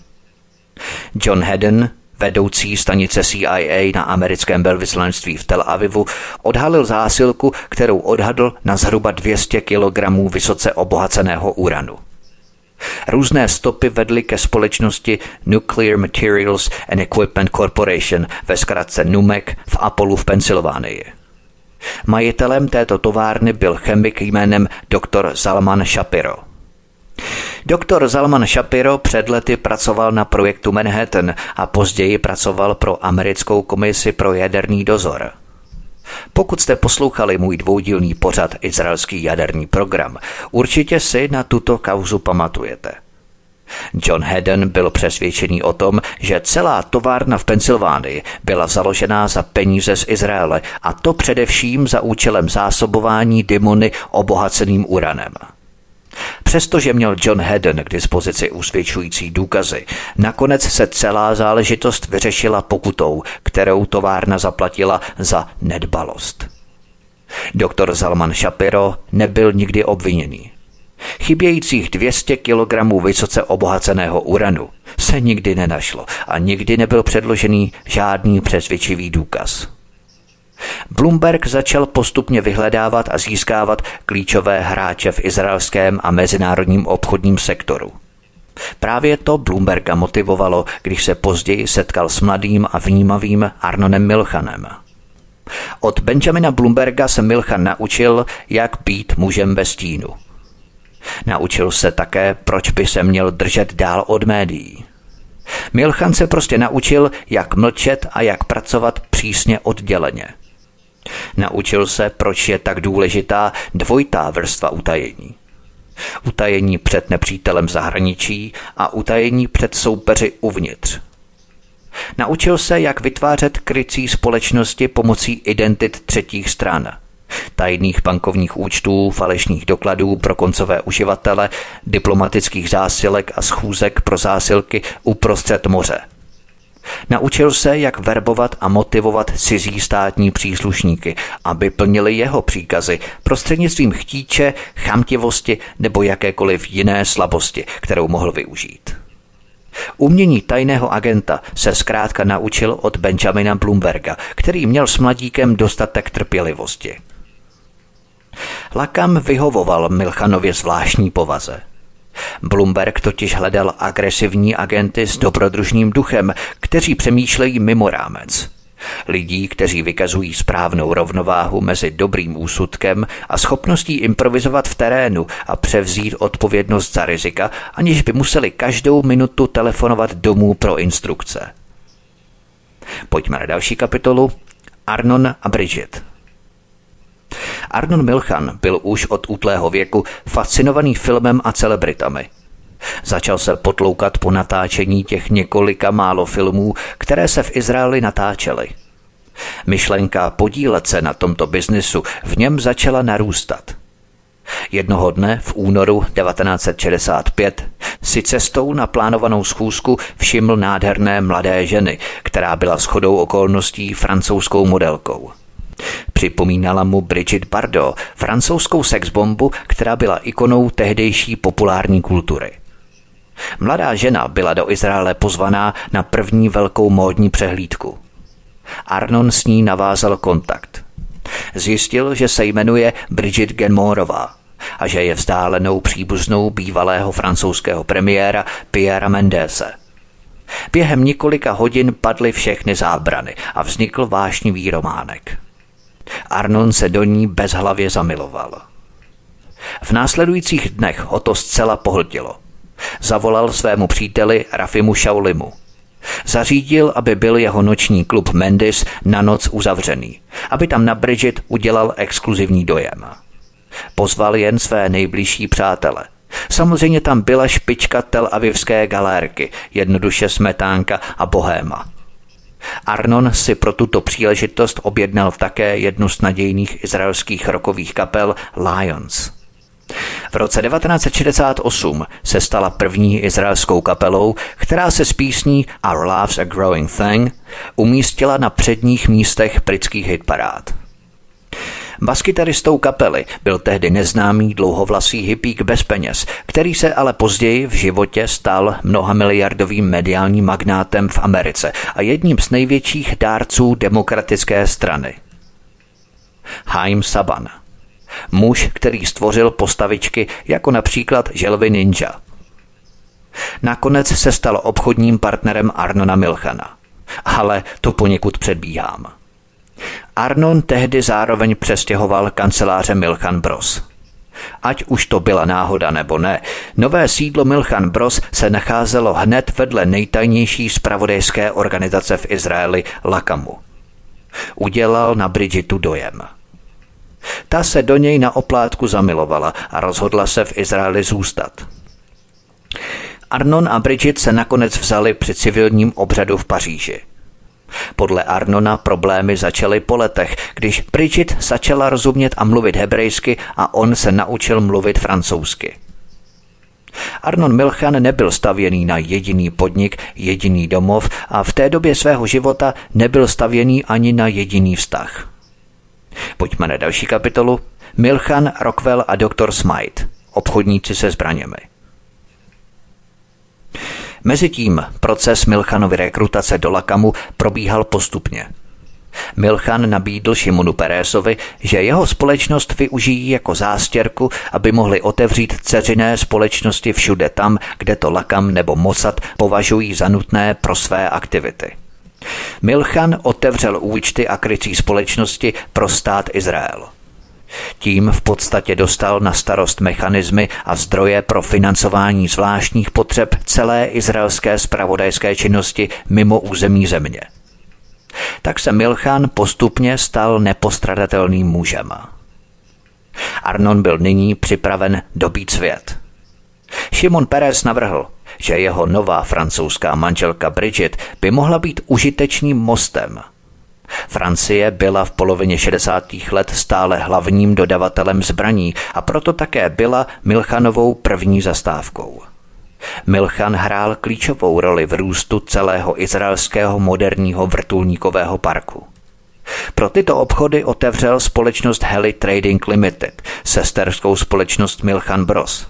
John Hedden, vedoucí stanice CIA na americkém velvyslanectví v Tel Avivu, odhalil zásilku, kterou odhadl na zhruba 200 kg vysoce obohaceného uranu. Různé stopy vedly ke společnosti Nuclear Materials and Equipment Corporation, ve zkratce NUMEC, v Apollo v Pensylvánii. Majitelem této továrny byl chemik jménem dr. Zalman Shapiro. Doktor Zalman Shapiro před lety pracoval na projektu Manhattan a později pracoval pro americkou komisi pro jaderný dozor – pokud jste poslouchali můj dvoudílný pořad Izraelský jaderný program, určitě si na tuto kauzu pamatujete. John Hedden byl přesvědčený o tom, že celá továrna v Pensylvánii byla založená za peníze z Izraele a to především za účelem zásobování dimony obohaceným uranem. Přestože měl John Hedden k dispozici usvědčující důkazy, nakonec se celá záležitost vyřešila pokutou, kterou továrna zaplatila za nedbalost. Doktor Zalman Shapiro nebyl nikdy obviněný. Chybějících 200 kg vysoce obohaceného uranu se nikdy nenašlo a nikdy nebyl předložený žádný přesvědčivý důkaz. Bloomberg začal postupně vyhledávat a získávat klíčové hráče v izraelském a mezinárodním obchodním sektoru. Právě to Bloomberga motivovalo, když se později setkal s mladým a vnímavým Arnonem Milchanem. Od Benjamina Bloomberga se Milchan naučil, jak být mužem ve stínu. Naučil se také, proč by se měl držet dál od médií. Milchan se prostě naučil, jak mlčet a jak pracovat přísně odděleně – Naučil se, proč je tak důležitá dvojitá vrstva utajení. Utajení před nepřítelem zahraničí a utajení před soupeři uvnitř. Naučil se, jak vytvářet krycí společnosti pomocí identit třetích stran, tajných bankovních účtů, falešných dokladů pro koncové uživatele, diplomatických zásilek a schůzek pro zásilky uprostřed moře – Naučil se, jak verbovat a motivovat cizí státní příslušníky, aby plnili jeho příkazy prostřednictvím chtíče, chamtivosti nebo jakékoliv jiné slabosti, kterou mohl využít. Umění tajného agenta se zkrátka naučil od Benjamina Bloomberga, který měl s mladíkem dostatek trpělivosti. Lakam vyhovoval Milchanově zvláštní povaze – Bloomberg totiž hledal agresivní agenty s dobrodružným duchem, kteří přemýšlejí mimo rámec. Lidí, kteří vykazují správnou rovnováhu mezi dobrým úsudkem a schopností improvizovat v terénu a převzít odpovědnost za rizika, aniž by museli každou minutu telefonovat domů pro instrukce. Pojďme na další kapitolu. Arnon a Bridget. Arnon Milchan byl už od útlého věku fascinovaný filmem a celebritami. Začal se potloukat po natáčení těch několika málo filmů, které se v Izraeli natáčely. Myšlenka podílet se na tomto biznisu v něm začala narůstat. Jednoho dne v únoru 1965 si cestou na plánovanou schůzku všiml nádherné mladé ženy, která byla shodou okolností francouzskou modelkou. Připomínala mu Bridget Bardot, francouzskou sexbombu, která byla ikonou tehdejší populární kultury. Mladá žena byla do Izraele pozvaná na první velkou módní přehlídku. Arnon s ní navázal kontakt. Zjistil, že se jmenuje Bridget Genmorová a že je vzdálenou příbuznou bývalého francouzského premiéra Pierre Mendese. Během několika hodin padly všechny zábrany a vznikl vášnivý románek. Arnon se do ní bezhlavě zamiloval. V následujících dnech ho to zcela pohltilo. Zavolal svému příteli Rafimu Šaulimu. Zařídil, aby byl jeho noční klub Mendis na noc uzavřený, aby tam na Bridget udělal exkluzivní dojem. Pozval jen své nejbližší přátele. Samozřejmě tam byla špička tel avivské galérky, jednoduše smetánka a bohéma. Arnon si pro tuto příležitost objednal také jednu z nadějných izraelských rokových kapel Lions – v roce 1968 se stala první izraelskou kapelou, která se s písní Our Love's a Growing Thing umístila na předních místech britských hitparád. Baskytaristou kapely byl tehdy neznámý dlouhovlasý hippík bez peněz, který se ale později v životě stal mnohamiliardovým mediálním magnátem v Americe a jedním z největších dárců demokratické strany. Haim Saban – Muž, který stvořil postavičky jako například želvy ninja. Nakonec se stal obchodním partnerem Arnona Milchana. Ale to poněkud předbíhám. Arnon tehdy zároveň přestěhoval kanceláře Milchan Bros. Ať už to byla náhoda nebo ne, nové sídlo Milchan Bros se nacházelo hned vedle nejtajnější spravodajské organizace v Izraeli Lakamu. Udělal na Bridgetu dojem – ta se do něj na oplátku zamilovala a rozhodla se v Izraeli zůstat. Arnon a Bridget se nakonec vzali při civilním obřadu v Paříži. Podle Arnona problémy začaly po letech, když Bridget začala rozumět a mluvit hebrejsky a on se naučil mluvit francouzsky. Arnon Milchan nebyl stavěný na jediný podnik, jediný domov a v té době svého života nebyl stavěný ani na jediný vztah. Pojďme na další kapitolu. Milchan, Rockwell a doktor Smite. Obchodníci se zbraněmi. Mezitím proces Milchanovy rekrutace do Lakamu probíhal postupně. Milchan nabídl Šimonu Perésovi, že jeho společnost využijí jako zástěrku, aby mohli otevřít ceřiné společnosti všude tam, kde to Lakam nebo Mossad považují za nutné pro své aktivity. Milchan otevřel účty a krycí společnosti pro stát Izrael. Tím v podstatě dostal na starost mechanismy a zdroje pro financování zvláštních potřeb celé izraelské spravodajské činnosti mimo území země. Tak se Milchan postupně stal nepostradatelným mužem. Arnon byl nyní připraven dobít svět. Šimon Perez navrhl – že jeho nová francouzská manželka Bridget by mohla být užitečným mostem. Francie byla v polovině 60. let stále hlavním dodavatelem zbraní a proto také byla Milchanovou první zastávkou. Milchan hrál klíčovou roli v růstu celého izraelského moderního vrtulníkového parku. Pro tyto obchody otevřel společnost Heli Trading Limited, sesterskou společnost Milchan Bros.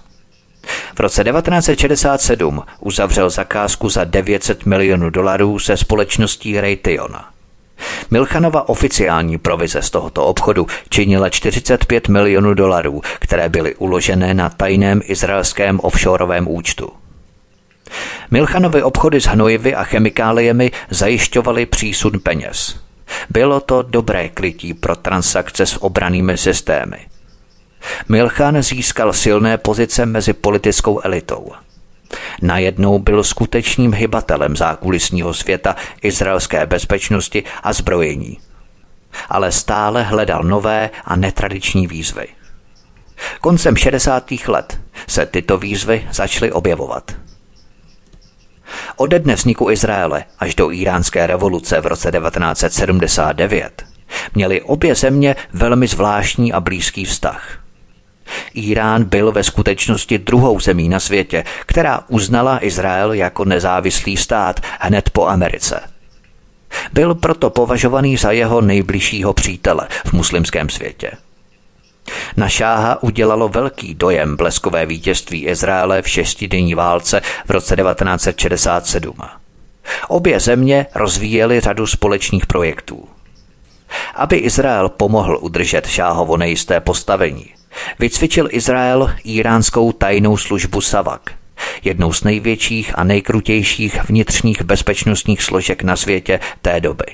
V roce 1967 uzavřel zakázku za 900 milionů dolarů se společností Raytheon. Milchanova oficiální provize z tohoto obchodu činila 45 milionů dolarů, které byly uložené na tajném izraelském offshoreovém účtu. Milchanovy obchody s hnojivy a chemikáliemi zajišťovaly přísun peněz. Bylo to dobré krytí pro transakce s obranými systémy – Milchan získal silné pozice mezi politickou elitou. Najednou byl skutečným hybatelem zákulisního světa izraelské bezpečnosti a zbrojení. Ale stále hledal nové a netradiční výzvy. Koncem 60. let se tyto výzvy začaly objevovat. Ode dne vzniku Izraele až do iránské revoluce v roce 1979 měly obě země velmi zvláštní a blízký vztah – Irán byl ve skutečnosti druhou zemí na světě, která uznala Izrael jako nezávislý stát hned po Americe. Byl proto považovaný za jeho nejbližšího přítele v muslimském světě. Na šáha udělalo velký dojem bleskové vítězství Izraele v šestidenní válce v roce 1967. Obě země rozvíjely řadu společných projektů. Aby Izrael pomohl udržet šáhovo nejisté postavení, vycvičil Izrael iránskou tajnou službu Savak, jednou z největších a nejkrutějších vnitřních bezpečnostních složek na světě té doby.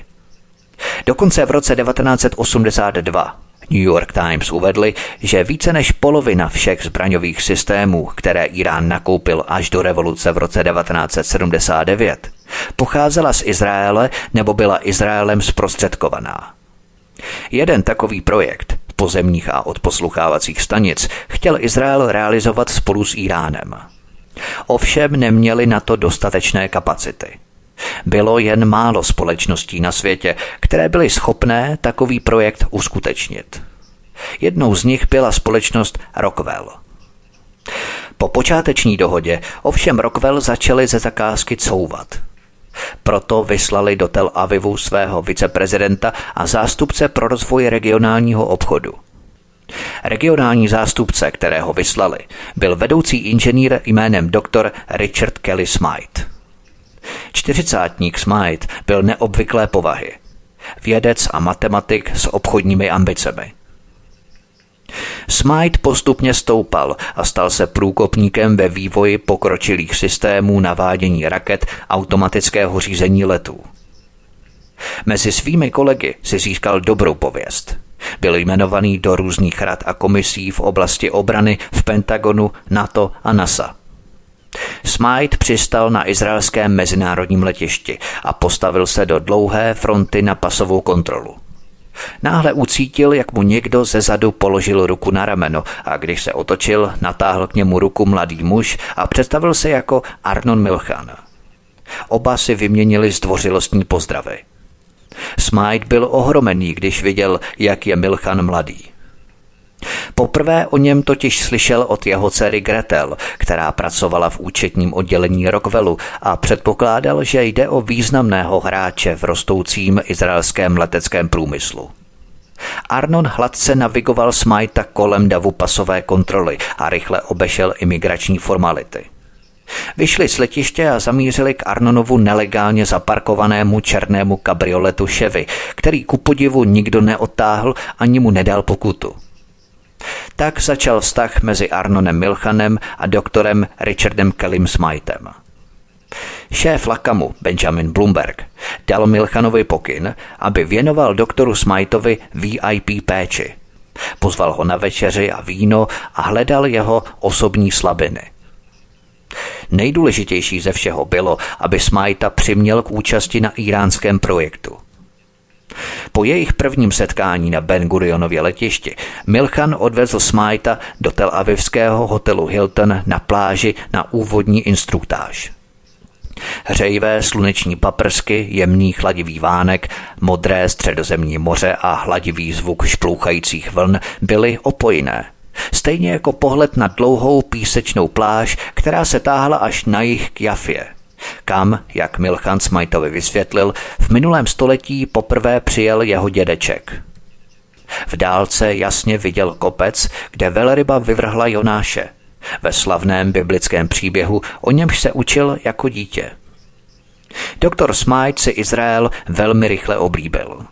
Dokonce v roce 1982 New York Times uvedli, že více než polovina všech zbraňových systémů, které Irán nakoupil až do revoluce v roce 1979, pocházela z Izraele nebo byla Izraelem zprostředkovaná. Jeden takový projekt pozemních a odposluchávacích stanic chtěl Izrael realizovat spolu s Iránem. Ovšem neměli na to dostatečné kapacity. Bylo jen málo společností na světě, které byly schopné takový projekt uskutečnit. Jednou z nich byla společnost Rockwell. Po počáteční dohodě ovšem Rockwell začali ze zakázky couvat. Proto vyslali do Tel Avivu svého viceprezidenta a zástupce pro rozvoj regionálního obchodu. Regionální zástupce, kterého vyslali, byl vedoucí inženýr jménem dr. Richard Kelly Smythe. Čtyřicátník Smythe byl neobvyklé povahy. Vědec a matematik s obchodními ambicemi. Smythe postupně stoupal a stal se průkopníkem ve vývoji pokročilých systémů navádění raket automatického řízení letů. Mezi svými kolegy si získal dobrou pověst. Byl jmenovaný do různých rad a komisí v oblasti obrany v Pentagonu, NATO a NASA. Smythe přistal na izraelském mezinárodním letišti a postavil se do dlouhé fronty na pasovou kontrolu. Náhle ucítil, jak mu někdo ze zadu položil ruku na rameno a když se otočil, natáhl k němu ruku mladý muž a představil se jako Arnon Milchan. Oba si vyměnili zdvořilostní pozdravy. Smythe byl ohromený, když viděl, jak je Milchan mladý. Poprvé o něm totiž slyšel od jeho dcery Gretel, která pracovala v účetním oddělení Rockwellu a předpokládal, že jde o významného hráče v rostoucím izraelském leteckém průmyslu. Arnon hladce navigoval Smajta kolem davu pasové kontroly a rychle obešel imigrační formality. Vyšli z letiště a zamířili k Arnonovu nelegálně zaparkovanému černému kabrioletu Chevy, který ku podivu nikdo neotáhl ani mu nedal pokutu. Tak začal vztah mezi Arnonem Milchanem a doktorem Richardem Kellym Smythem. Šéf Lakamu, Benjamin Bloomberg, dal Milchanovi pokyn, aby věnoval doktoru Smythovi VIP péči. Pozval ho na večeři a víno a hledal jeho osobní slabiny. Nejdůležitější ze všeho bylo, aby Smajta přiměl k účasti na iránském projektu – po jejich prvním setkání na Ben Gurionově letišti Milchan odvezl Smajta do Tel Avivského hotelu Hilton na pláži na úvodní instruktáž. Hřejivé sluneční paprsky, jemný chladivý vánek, modré středozemní moře a hladivý zvuk šplouchajících vln byly opojné. Stejně jako pohled na dlouhou písečnou pláž, která se táhla až na jih k Jafě – kam, jak Milchan Smajtovi vysvětlil, v minulém století poprvé přijel jeho dědeček. V dálce jasně viděl kopec, kde velryba vyvrhla Jonáše. Ve slavném biblickém příběhu o němž se učil jako dítě. Doktor Smite si Izrael velmi rychle oblíbil.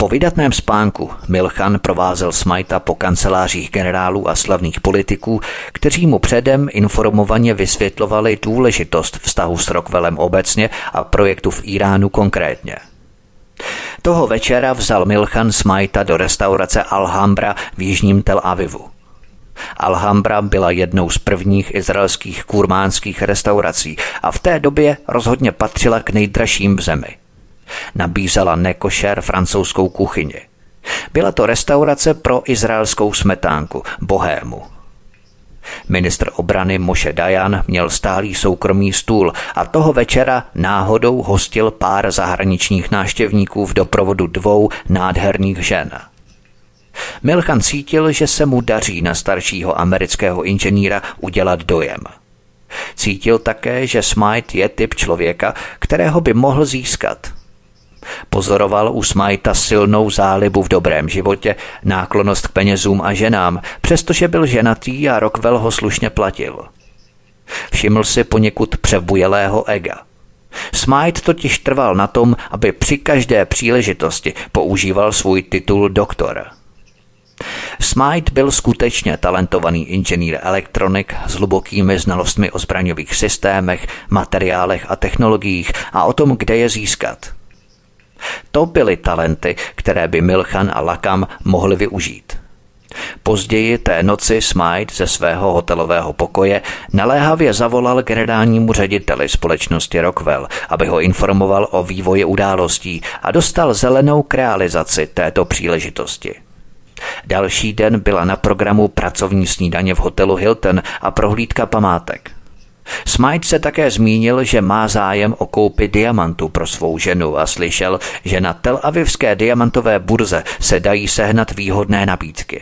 Po vydatném spánku Milchan provázel Smajta po kancelářích generálů a slavných politiků, kteří mu předem informovaně vysvětlovali důležitost vztahu s Rockwellem obecně a projektu v Iránu konkrétně. Toho večera vzal Milchan Smajta do restaurace Alhambra v jižním Tel Avivu. Alhambra byla jednou z prvních izraelských kurmánských restaurací a v té době rozhodně patřila k nejdražším v zemi – Nabízela nekošer francouzskou kuchyni. Byla to restaurace pro izraelskou smetánku, bohému. Ministr obrany Moše Dajan měl stálý soukromý stůl a toho večera náhodou hostil pár zahraničních náštěvníků v doprovodu dvou nádherných žen. Milchan cítil, že se mu daří na staršího amerického inženýra udělat dojem. Cítil také, že Smite je typ člověka, kterého by mohl získat – Pozoroval u Smajta silnou zálibu v dobrém životě, náklonost k penězům a ženám, přestože byl ženatý a Rockwell ho slušně platil. Všiml si poněkud přebujelého ega. Smite totiž trval na tom, aby při každé příležitosti používal svůj titul doktor. Smite byl skutečně talentovaný inženýr elektronik s hlubokými znalostmi o zbraňových systémech, materiálech a technologiích a o tom, kde je získat. To byly talenty, které by Milchan a Lakam mohli využít. Později té noci Smite ze svého hotelového pokoje naléhavě zavolal generálnímu řediteli společnosti Rockwell, aby ho informoval o vývoji událostí a dostal zelenou k realizaci této příležitosti. Další den byla na programu pracovní snídaně v hotelu Hilton a prohlídka památek. Smite se také zmínil, že má zájem o koupi diamantu pro svou ženu a slyšel, že na Tel Avivské diamantové burze se dají sehnat výhodné nabídky.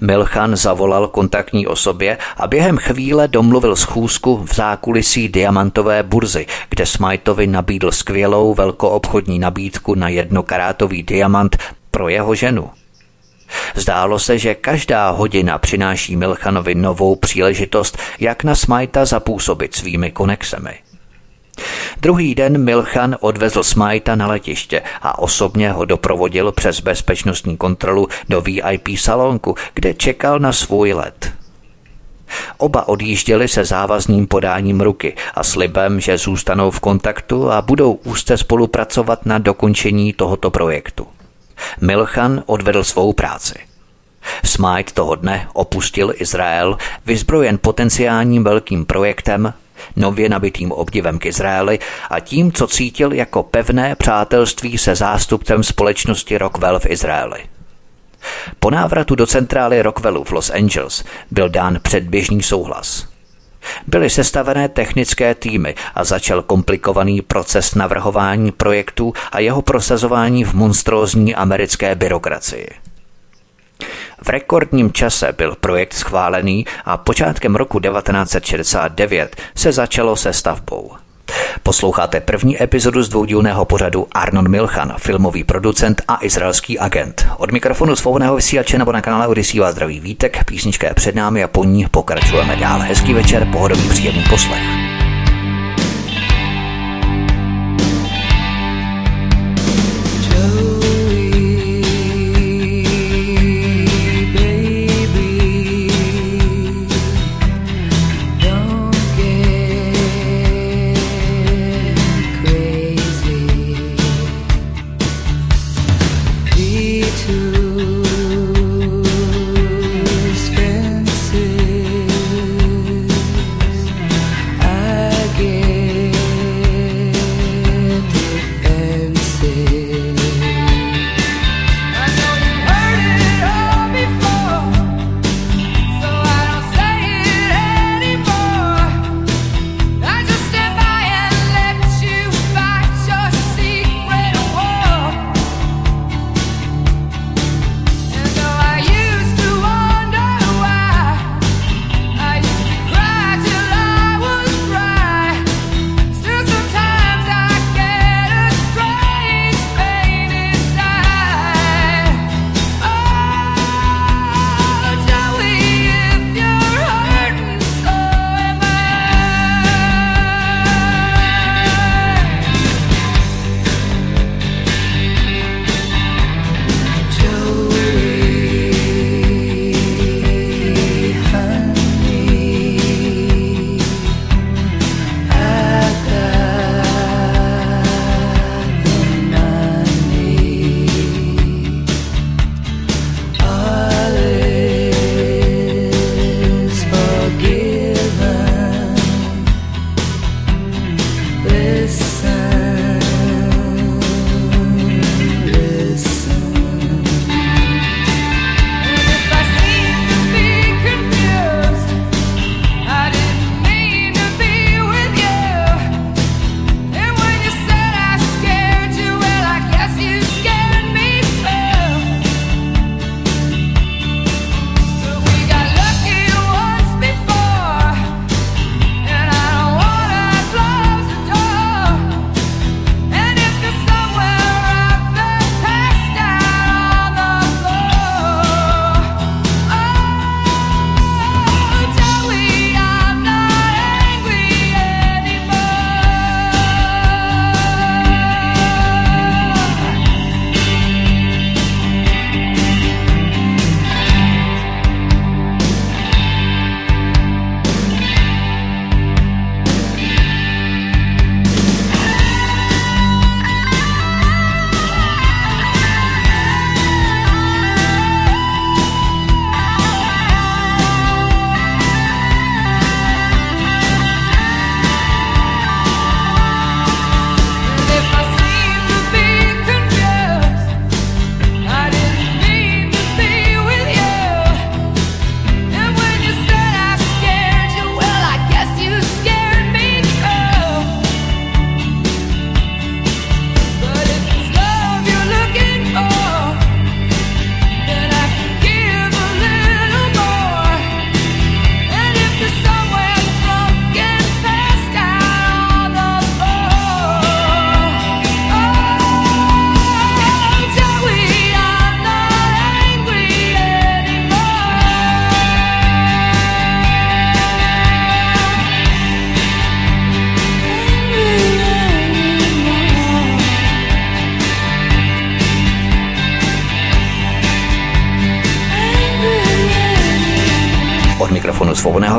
Milchan zavolal kontaktní osobě a během chvíle domluvil schůzku v zákulisí diamantové burzy, kde Smajtovi nabídl skvělou velkoobchodní nabídku na jednokarátový diamant pro jeho ženu. Zdálo se, že každá hodina přináší Milchanovi novou příležitost, jak na Smajta zapůsobit svými konexemi. Druhý den Milchan odvezl Smajta na letiště a osobně ho doprovodil přes bezpečnostní kontrolu do VIP salonku, kde čekal na svůj let. Oba odjížděli se závazným podáním ruky a slibem, že zůstanou v kontaktu a budou úzce spolupracovat na dokončení tohoto projektu. Milchan odvedl svou práci. Smite toho dne opustil Izrael, vyzbrojen potenciálním velkým projektem, nově nabitým obdivem k Izraeli a tím, co cítil jako pevné přátelství se zástupcem společnosti Rockwell v Izraeli. Po návratu do centrály Rockwellu v Los Angeles byl dán předběžný souhlas. Byly sestavené technické týmy a začal komplikovaný proces navrhování projektů a jeho prosazování v monstrózní americké byrokracii. V rekordním čase byl projekt schválený a počátkem roku 1969 se začalo se stavbou. Posloucháte první epizodu z dvoudílného pořadu Arnon Milchan, filmový producent a izraelský agent. Od mikrofonu svobodného vysílače nebo na kanále Odisí vás zdraví Vítek, písnička je před námi a po ní pokračujeme dál. Hezký večer, pohodový příjemný poslech.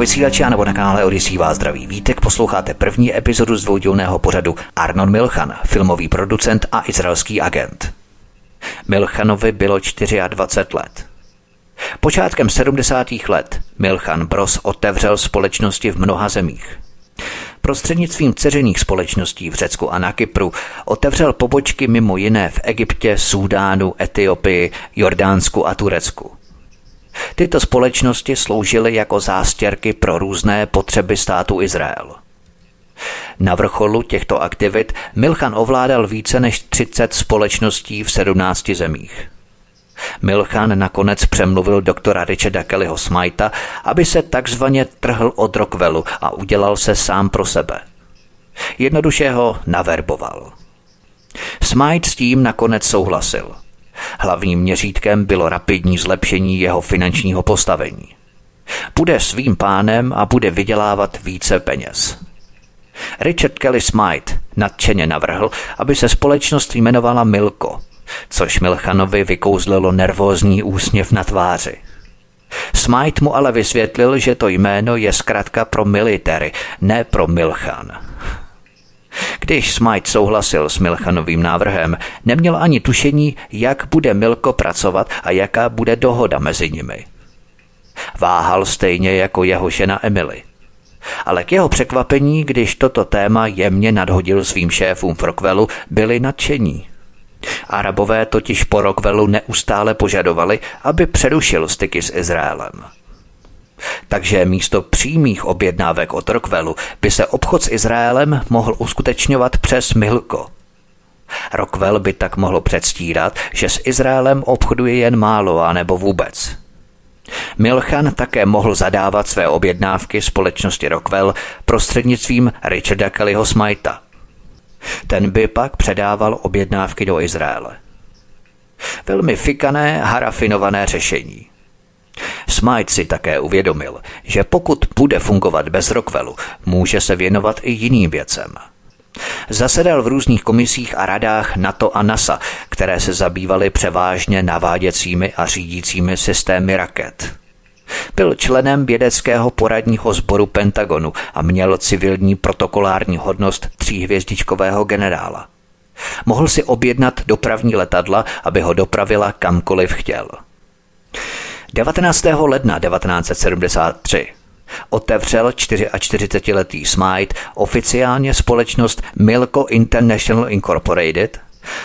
Svobodného vysílače nebo na kanále Odisí vás zdraví vítek posloucháte první epizodu z dvoudílného pořadu Arnon Milchan, filmový producent a izraelský agent. Milchanovi bylo 24 let. Počátkem 70. let Milchan Bros otevřel společnosti v mnoha zemích. Prostřednictvím ceřených společností v Řecku a na Kypru otevřel pobočky mimo jiné v Egyptě, Súdánu, Etiopii, Jordánsku a Turecku. Tyto společnosti sloužily jako zástěrky pro různé potřeby státu Izrael. Na vrcholu těchto aktivit Milchan ovládal více než 30 společností v 17 zemích. Milchan nakonec přemluvil doktora Richarda Kellyho Smajta, aby se takzvaně trhl od Rockwellu a udělal se sám pro sebe. Jednoduše ho naverboval. Smite s tím nakonec souhlasil – Hlavním měřítkem bylo rapidní zlepšení jeho finančního postavení. Bude svým pánem a bude vydělávat více peněz. Richard Kelly Smite nadšeně navrhl, aby se společnost jmenovala Milko, což Milchanovi vykouzlilo nervózní úsměv na tváři. Smite mu ale vysvětlil, že to jméno je zkrátka pro military, ne pro Milchan. Když Smite souhlasil s Milchanovým návrhem, neměl ani tušení, jak bude Milko pracovat a jaká bude dohoda mezi nimi. Váhal stejně jako jeho žena Emily. Ale k jeho překvapení, když toto téma jemně nadhodil svým šéfům v Rockwellu, byli nadšení. Arabové totiž po Rockwellu neustále požadovali, aby přerušil styky s Izraelem. Takže místo přímých objednávek od Rockwellu by se obchod s Izraelem mohl uskutečňovat přes Milko. Rockwell by tak mohl předstírat, že s Izraelem obchoduje jen málo a nebo vůbec. Milchan také mohl zadávat své objednávky společnosti Rockwell prostřednictvím Richarda Kellyho Smita. Ten by pak předával objednávky do Izraele. Velmi fikané, harafinované řešení. Smite si také uvědomil, že pokud bude fungovat bez Rockwellu, může se věnovat i jiným věcem. Zasedal v různých komisích a radách NATO a NASA, které se zabývaly převážně naváděcími a řídícími systémy raket. Byl členem vědeckého poradního sboru Pentagonu a měl civilní protokolární hodnost tříhvězdičkového generála. Mohl si objednat dopravní letadla, aby ho dopravila kamkoliv chtěl. 19. ledna 1973 otevřel 44-letý Smite oficiálně společnost Milko International Incorporated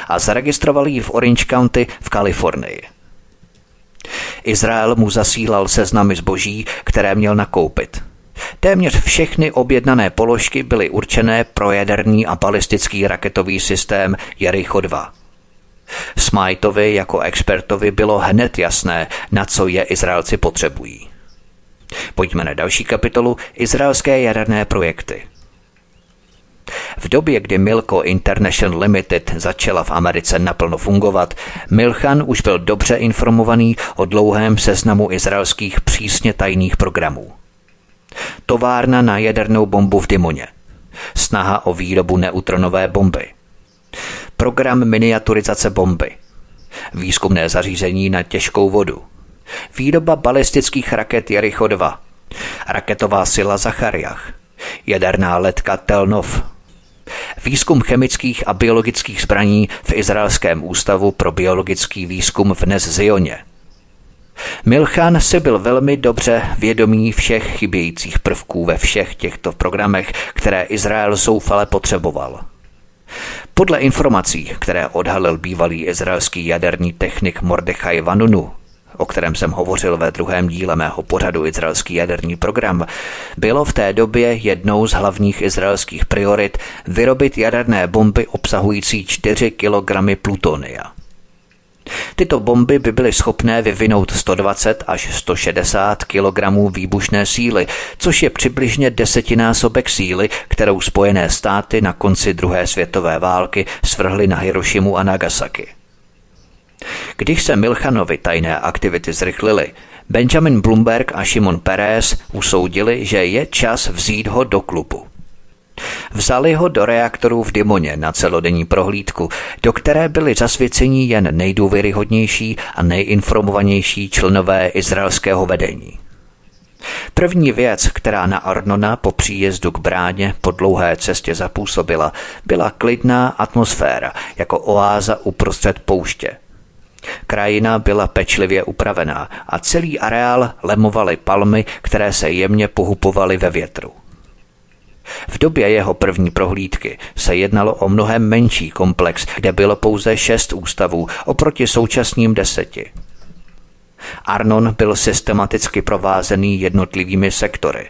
a zaregistroval ji v Orange County v Kalifornii. Izrael mu zasílal seznamy zboží, které měl nakoupit. Téměř všechny objednané položky byly určené pro jaderný a balistický raketový systém Jericho 2. Smajtovi jako expertovi bylo hned jasné, na co je Izraelci potřebují. Pojďme na další kapitolu Izraelské jaderné projekty. V době, kdy Milko International Limited začala v Americe naplno fungovat, Milchan už byl dobře informovaný o dlouhém seznamu izraelských přísně tajných programů. Továrna na jadernou bombu v Dimoně. Snaha o výrobu neutronové bomby – program miniaturizace bomby, výzkumné zařízení na těžkou vodu, výroba balistických raket Jericho 2, raketová sila Zachariach, jaderná letka Telnov, výzkum chemických a biologických zbraní v Izraelském ústavu pro biologický výzkum v Nez Zioně. Milchan si byl velmi dobře vědomý všech chybějících prvků ve všech těchto programech, které Izrael zoufale potřeboval – podle informací, které odhalil bývalý izraelský jaderný technik Mordechai Vanunu, o kterém jsem hovořil ve druhém díle mého pořadu Izraelský jaderní program, bylo v té době jednou z hlavních izraelských priorit vyrobit jaderné bomby obsahující 4 kg plutonia. Tyto bomby by byly schopné vyvinout 120 až 160 kg výbušné síly, což je přibližně desetinásobek síly, kterou Spojené státy na konci druhé světové války svrhly na Hirošimu a Nagasaki. Když se Milchanovi tajné aktivity zrychlily, Benjamin Bloomberg a Shimon Peres usoudili, že je čas vzít ho do klubu. Vzali ho do reaktoru v Dimoně na celodenní prohlídku, do které byli zasvěcení jen nejdůvěryhodnější a nejinformovanější členové izraelského vedení. První věc, která na Arnona po příjezdu k bráně po dlouhé cestě zapůsobila, byla klidná atmosféra, jako oáza uprostřed pouště. Krajina byla pečlivě upravená a celý areál lemovaly palmy, které se jemně pohupovaly ve větru. V době jeho první prohlídky se jednalo o mnohem menší komplex, kde bylo pouze šest ústavů oproti současným deseti. Arnon byl systematicky provázený jednotlivými sektory.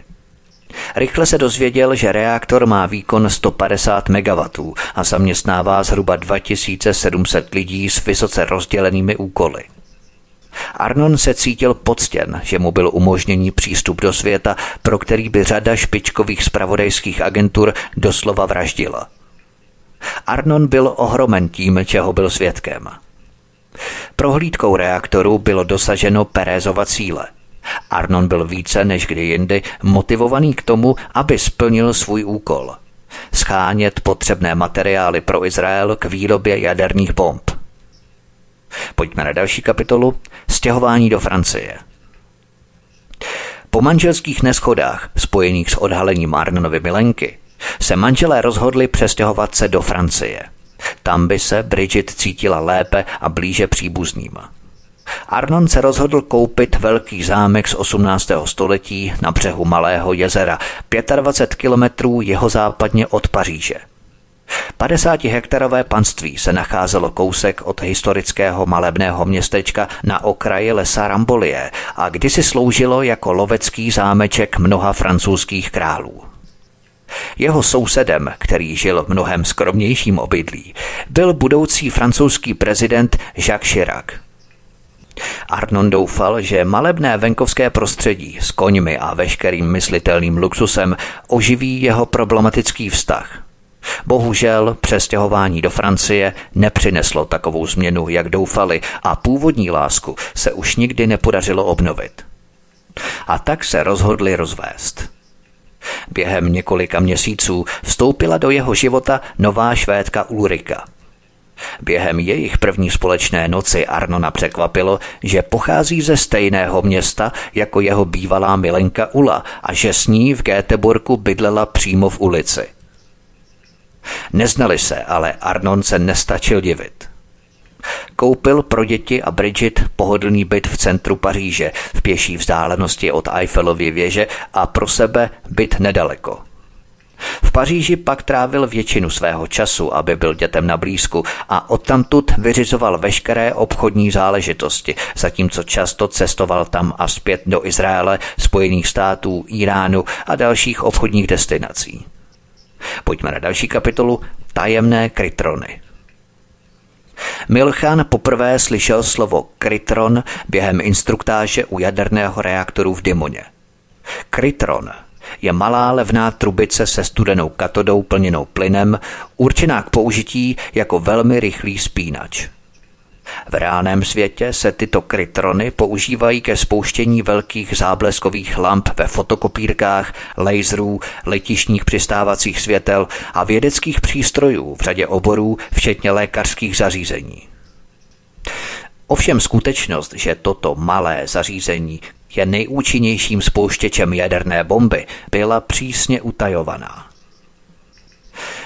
Rychle se dozvěděl, že reaktor má výkon 150 MW a zaměstnává zhruba 2700 lidí s vysoce rozdělenými úkoly. Arnon se cítil poctěn, že mu byl umožněný přístup do světa, pro který by řada špičkových spravodajských agentur doslova vraždila. Arnon byl ohromen tím, čeho byl svědkem. Prohlídkou reaktoru bylo dosaženo Perezova cíle. Arnon byl více než kdy jindy motivovaný k tomu, aby splnil svůj úkol. Schánět potřebné materiály pro Izrael k výrobě jaderných bomb. Pojďme na další kapitolu. Stěhování do Francie. Po manželských neschodách, spojených s odhalením Arnonovy milenky, se manželé rozhodli přestěhovat se do Francie. Tam by se Bridget cítila lépe a blíže příbuzným. Arnon se rozhodl koupit velký zámek z 18. století na břehu Malého jezera, 25 kilometrů jihozápadně od Paříže. 50-hektarové panství se nacházelo kousek od historického malebného městečka na okraji lesa Rambolie a kdysi sloužilo jako lovecký zámeček mnoha francouzských králů. Jeho sousedem, který žil v mnohem skromnějším obydlí, byl budoucí francouzský prezident Jacques Chirac. Arnon doufal, že malebné venkovské prostředí s koňmi a veškerým myslitelným luxusem oživí jeho problematický vztah – Bohužel přestěhování do Francie nepřineslo takovou změnu, jak doufali, a původní lásku se už nikdy nepodařilo obnovit. A tak se rozhodli rozvést. Během několika měsíců vstoupila do jeho života nová švédka Ulrika. Během jejich první společné noci Arnona překvapilo, že pochází ze stejného města jako jeho bývalá milenka Ula a že s ní v Göteborgu bydlela přímo v ulici. Neznali se, ale Arnon se nestačil divit. Koupil pro děti a Bridget pohodlný byt v centru Paříže v pěší vzdálenosti od Eiffelovy věže a pro sebe byt nedaleko. V Paříži pak trávil většinu svého času, aby byl dětem na blízku a odtamtud vyřizoval veškeré obchodní záležitosti, zatímco často cestoval tam a zpět do Izraele, Spojených států, Iránu a dalších obchodních destinací. Pojďme na další kapitolu Tajemné krytrony. Milchan poprvé slyšel slovo krytron během instruktáže u jaderného reaktoru v Dimoně. Krytron je malá levná trubice se studenou katodou plněnou plynem, určená k použití jako velmi rychlý spínač. V reálném světě se tyto krytrony používají ke spouštění velkých zábleskových lamp ve fotokopírkách, laserů, letišních přistávacích světel a vědeckých přístrojů v řadě oborů, včetně lékařských zařízení. Ovšem skutečnost, že toto malé zařízení je nejúčinnějším spouštěčem jaderné bomby, byla přísně utajovaná.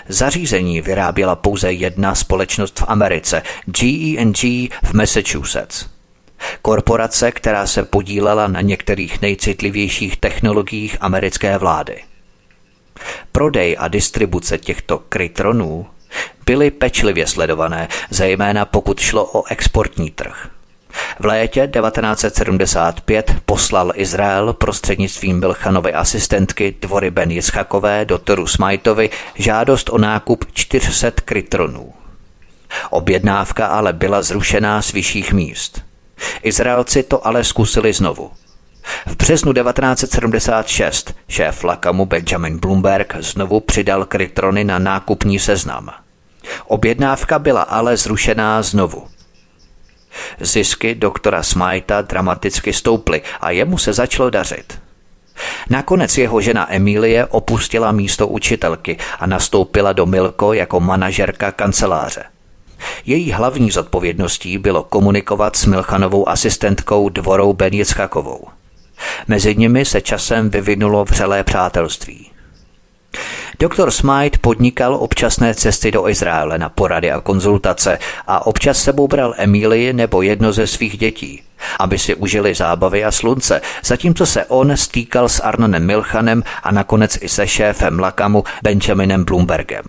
Zařízení vyráběla pouze jedna společnost v Americe, GE&G v Massachusetts. Korporace, která se podílela na některých nejcitlivějších technologiích americké vlády. Prodej a distribuce těchto krytronů byly pečlivě sledované, zejména pokud šlo o exportní trh. V létě 1975 poslal Izrael prostřednictvím Bilchanovy asistentky Dvory Ben Jischakové doktoru Smajtovi žádost o nákup 400 krytronů. Objednávka ale byla zrušená z vyšších míst. Izraelci to ale zkusili znovu. V březnu 1976 šéf Lakamu Benjamin Bloomberg znovu přidal krytrony na nákupní seznam. Objednávka byla ale zrušená znovu. Zisky doktora Smajta dramaticky stouply a jemu se začalo dařit. Nakonec jeho žena Emílie opustila místo učitelky a nastoupila do Milko jako manažerka kanceláře. Její hlavní zodpovědností bylo komunikovat s Milchanovou asistentkou Dvorou Benjicchakovou. Mezi nimi se časem vyvinulo vřelé přátelství. Doktor Smite podnikal občasné cesty do Izraele na porady a konzultace a občas sebou bral Emílii nebo jedno ze svých dětí, aby si užili zábavy a slunce, zatímco se on stýkal s Arnonem Milchanem a nakonec i se šéfem Lakamu Benjaminem Bloombergem.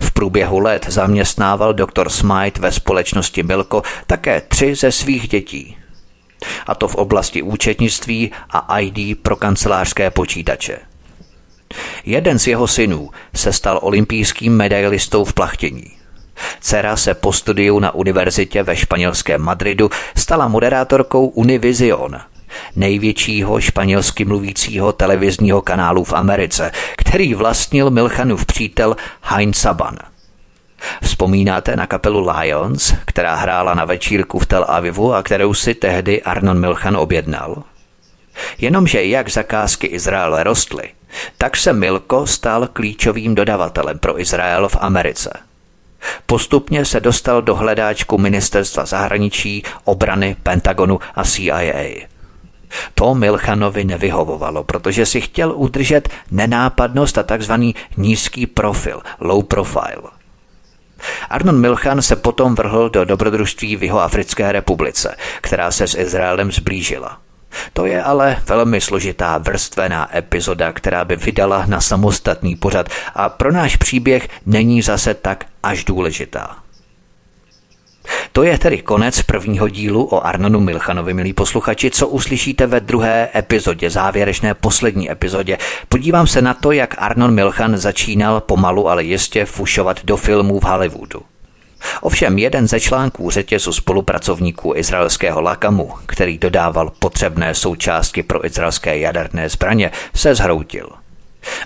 V průběhu let zaměstnával doktor Smite ve společnosti Milko také tři ze svých dětí. A to v oblasti účetnictví a ID pro kancelářské počítače. Jeden z jeho synů se stal olympijským medailistou v plachtění. Dcera se po studiu na univerzitě ve španělském Madridu stala moderátorkou Univision, největšího španělsky mluvícího televizního kanálu v Americe, který vlastnil Milchanův přítel Heinz Saban. Vzpomínáte na kapelu Lions, která hrála na večírku v Tel Avivu a kterou si tehdy Arnon Milchan objednal? Jenomže jak zakázky Izraele rostly, tak se Milko stal klíčovým dodavatelem pro Izrael v Americe. Postupně se dostal do hledáčku ministerstva zahraničí, obrany, Pentagonu a CIA. To Milchanovi nevyhovovalo, protože si chtěl udržet nenápadnost a takzvaný nízký profil, low profile. Arnon Milchan se potom vrhl do dobrodružství v Jihoafrické republice, která se s Izraelem zblížila. To je ale velmi složitá vrstvená epizoda, která by vydala na samostatný pořad a pro náš příběh není zase tak až důležitá. To je tedy konec prvního dílu o Arnonu Milchanovi, milí posluchači, co uslyšíte ve druhé epizodě, závěrečné poslední epizodě. Podívám se na to, jak Arnon Milchan začínal pomalu, ale jistě fušovat do filmů v Hollywoodu. Ovšem jeden ze článků řetězu spolupracovníků izraelského Lakamu, který dodával potřebné součástky pro izraelské jaderné zbraně, se zhroutil.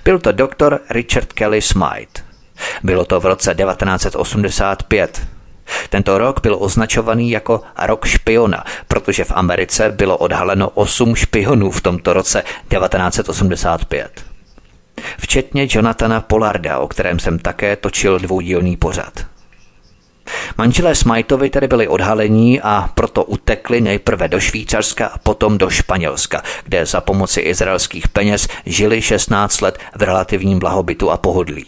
Byl to doktor Richard Kelly Smythe. Bylo to v roce 1985. Tento rok byl označovaný jako rok špiona, protože v Americe bylo odhaleno 8 špionů v tomto roce 1985. Včetně Jonathana Polarda, o kterém jsem také točil dvoudílný pořad. Manželé Smajtovi tedy byli odhalení a proto utekli nejprve do Švýcarska a potom do Španělska, kde za pomoci izraelských peněz žili 16 let v relativním blahobytu a pohodlí.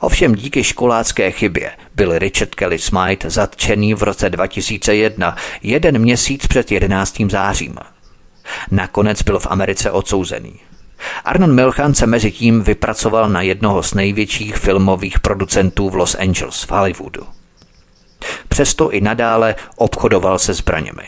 Ovšem díky školácké chybě byl Richard Kelly Smite zatčený v roce 2001, jeden měsíc před 11. zářím. Nakonec byl v Americe odsouzený. Arnon Milchan se mezi tím vypracoval na jednoho z největších filmových producentů v Los Angeles v Hollywoodu. Přesto i nadále obchodoval se zbraněmi.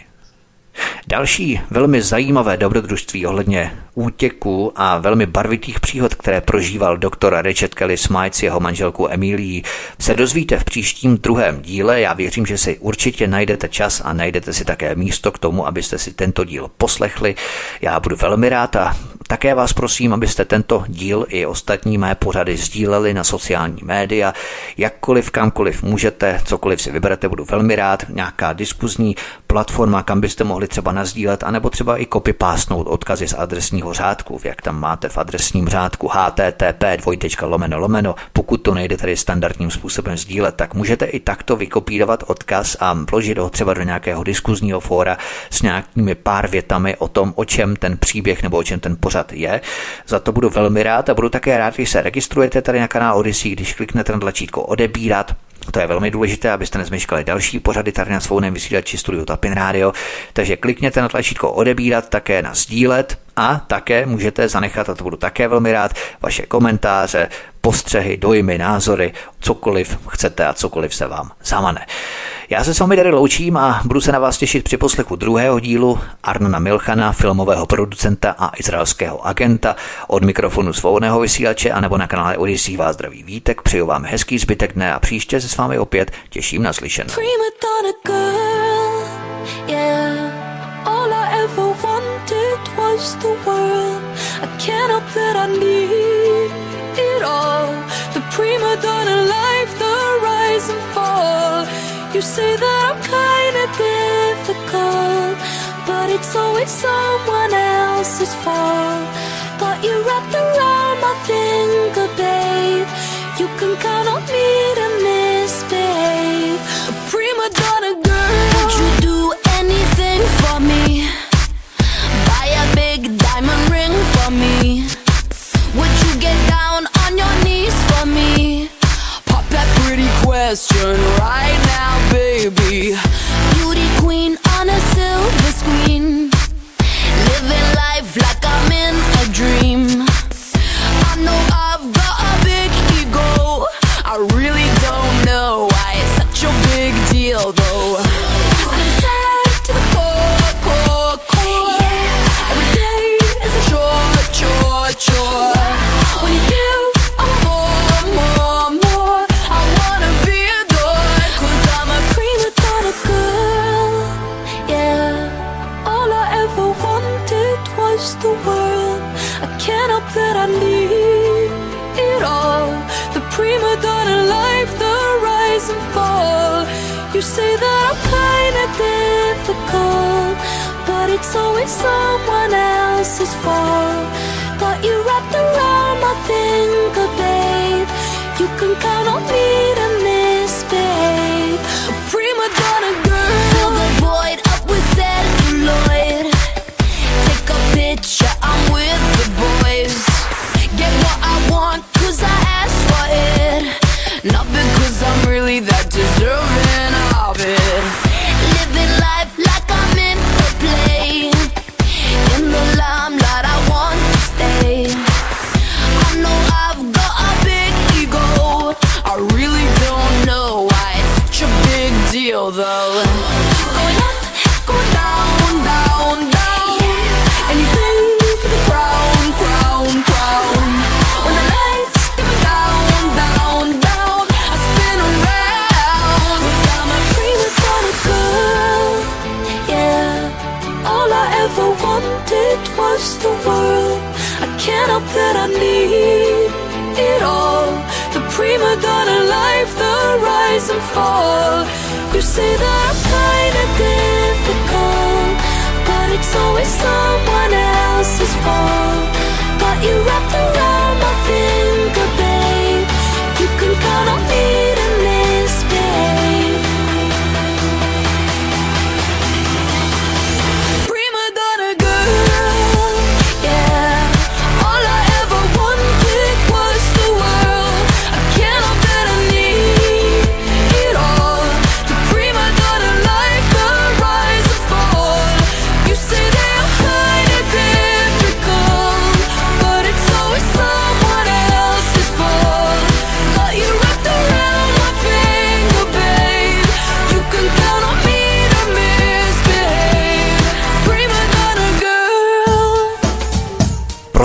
Další velmi zajímavé dobrodružství ohledně útěku a velmi barvitých příhod, které prožíval doktor Richard Kelly Smythe s jeho manželkou Emilí, se dozvíte v příštím druhém díle. Já věřím, že si určitě najdete čas a najdete si také místo k tomu, abyste si tento díl poslechli. Já budu velmi rád a také vás prosím, abyste tento díl i ostatní mé pořady sdíleli na sociální média. Jakkoliv, kamkoliv můžete, cokoliv si vyberete, budu velmi rád. Nějaká diskuzní platforma, kam byste mohli třeba nazdílet, anebo třeba i copy-pásnout odkazy z adresního řádku, jak tam máte v adresním řádku http dvojtečka lomeno lomeno. Pokud to nejde tady standardním způsobem sdílet, tak můžete i takto vykopírovat odkaz a vložit ho třeba do nějakého diskuzního fóra s nějakými pár větami o tom, o čem ten příběh nebo o čem ten pořad je. Za to budu velmi rád a budu také rád, když se registrujete tady na kanál Odyssey, když kliknete na tlačítko odebírat, to je velmi důležité, abyste nezmeškali další pořady tady na svobodném vysílači Studio Tapin Radio. Takže klikněte na tlačítko odebírat, také na sdílet a také můžete zanechat, a to budu také velmi rád, vaše komentáře, postřehy, dojmy, názory, cokoliv chcete a cokoliv se vám zamane. Já se s vámi tady loučím a budu se na vás těšit při poslechu druhého dílu Arnona Milchana, filmového producenta a izraelského agenta. Od mikrofonu svobodného vysílače a nebo na kanále Odyssey vás zdraví vítek, přeju vám hezký zbytek dne a příště se s vámi opět těším na slyšenou. Prima donna life, the rise and fall. You say that I'm kinda difficult, but it's always someone else's fault. Got you wrapped around my finger, babe. You can count on me to misbehave. A prima donna girl, question right now, baby. Beauty queen on a silver screen. Living life like I'm in Prima donna life, the rise and fall. You say that I'm kinda difficult, but it's always someone else's fault. Got you wrapped around my finger, babe. You can count on me to misbehave. Prima donna girl. Fill the void up with celluloid. Take a picture, I'm with the boys. Get what I want, cause I. Not because I'm really that deserving rise and fall. You say that I'm kinda difficult, but it's always someone else's fault. Got you wrapped around my finger, babe. You can count on me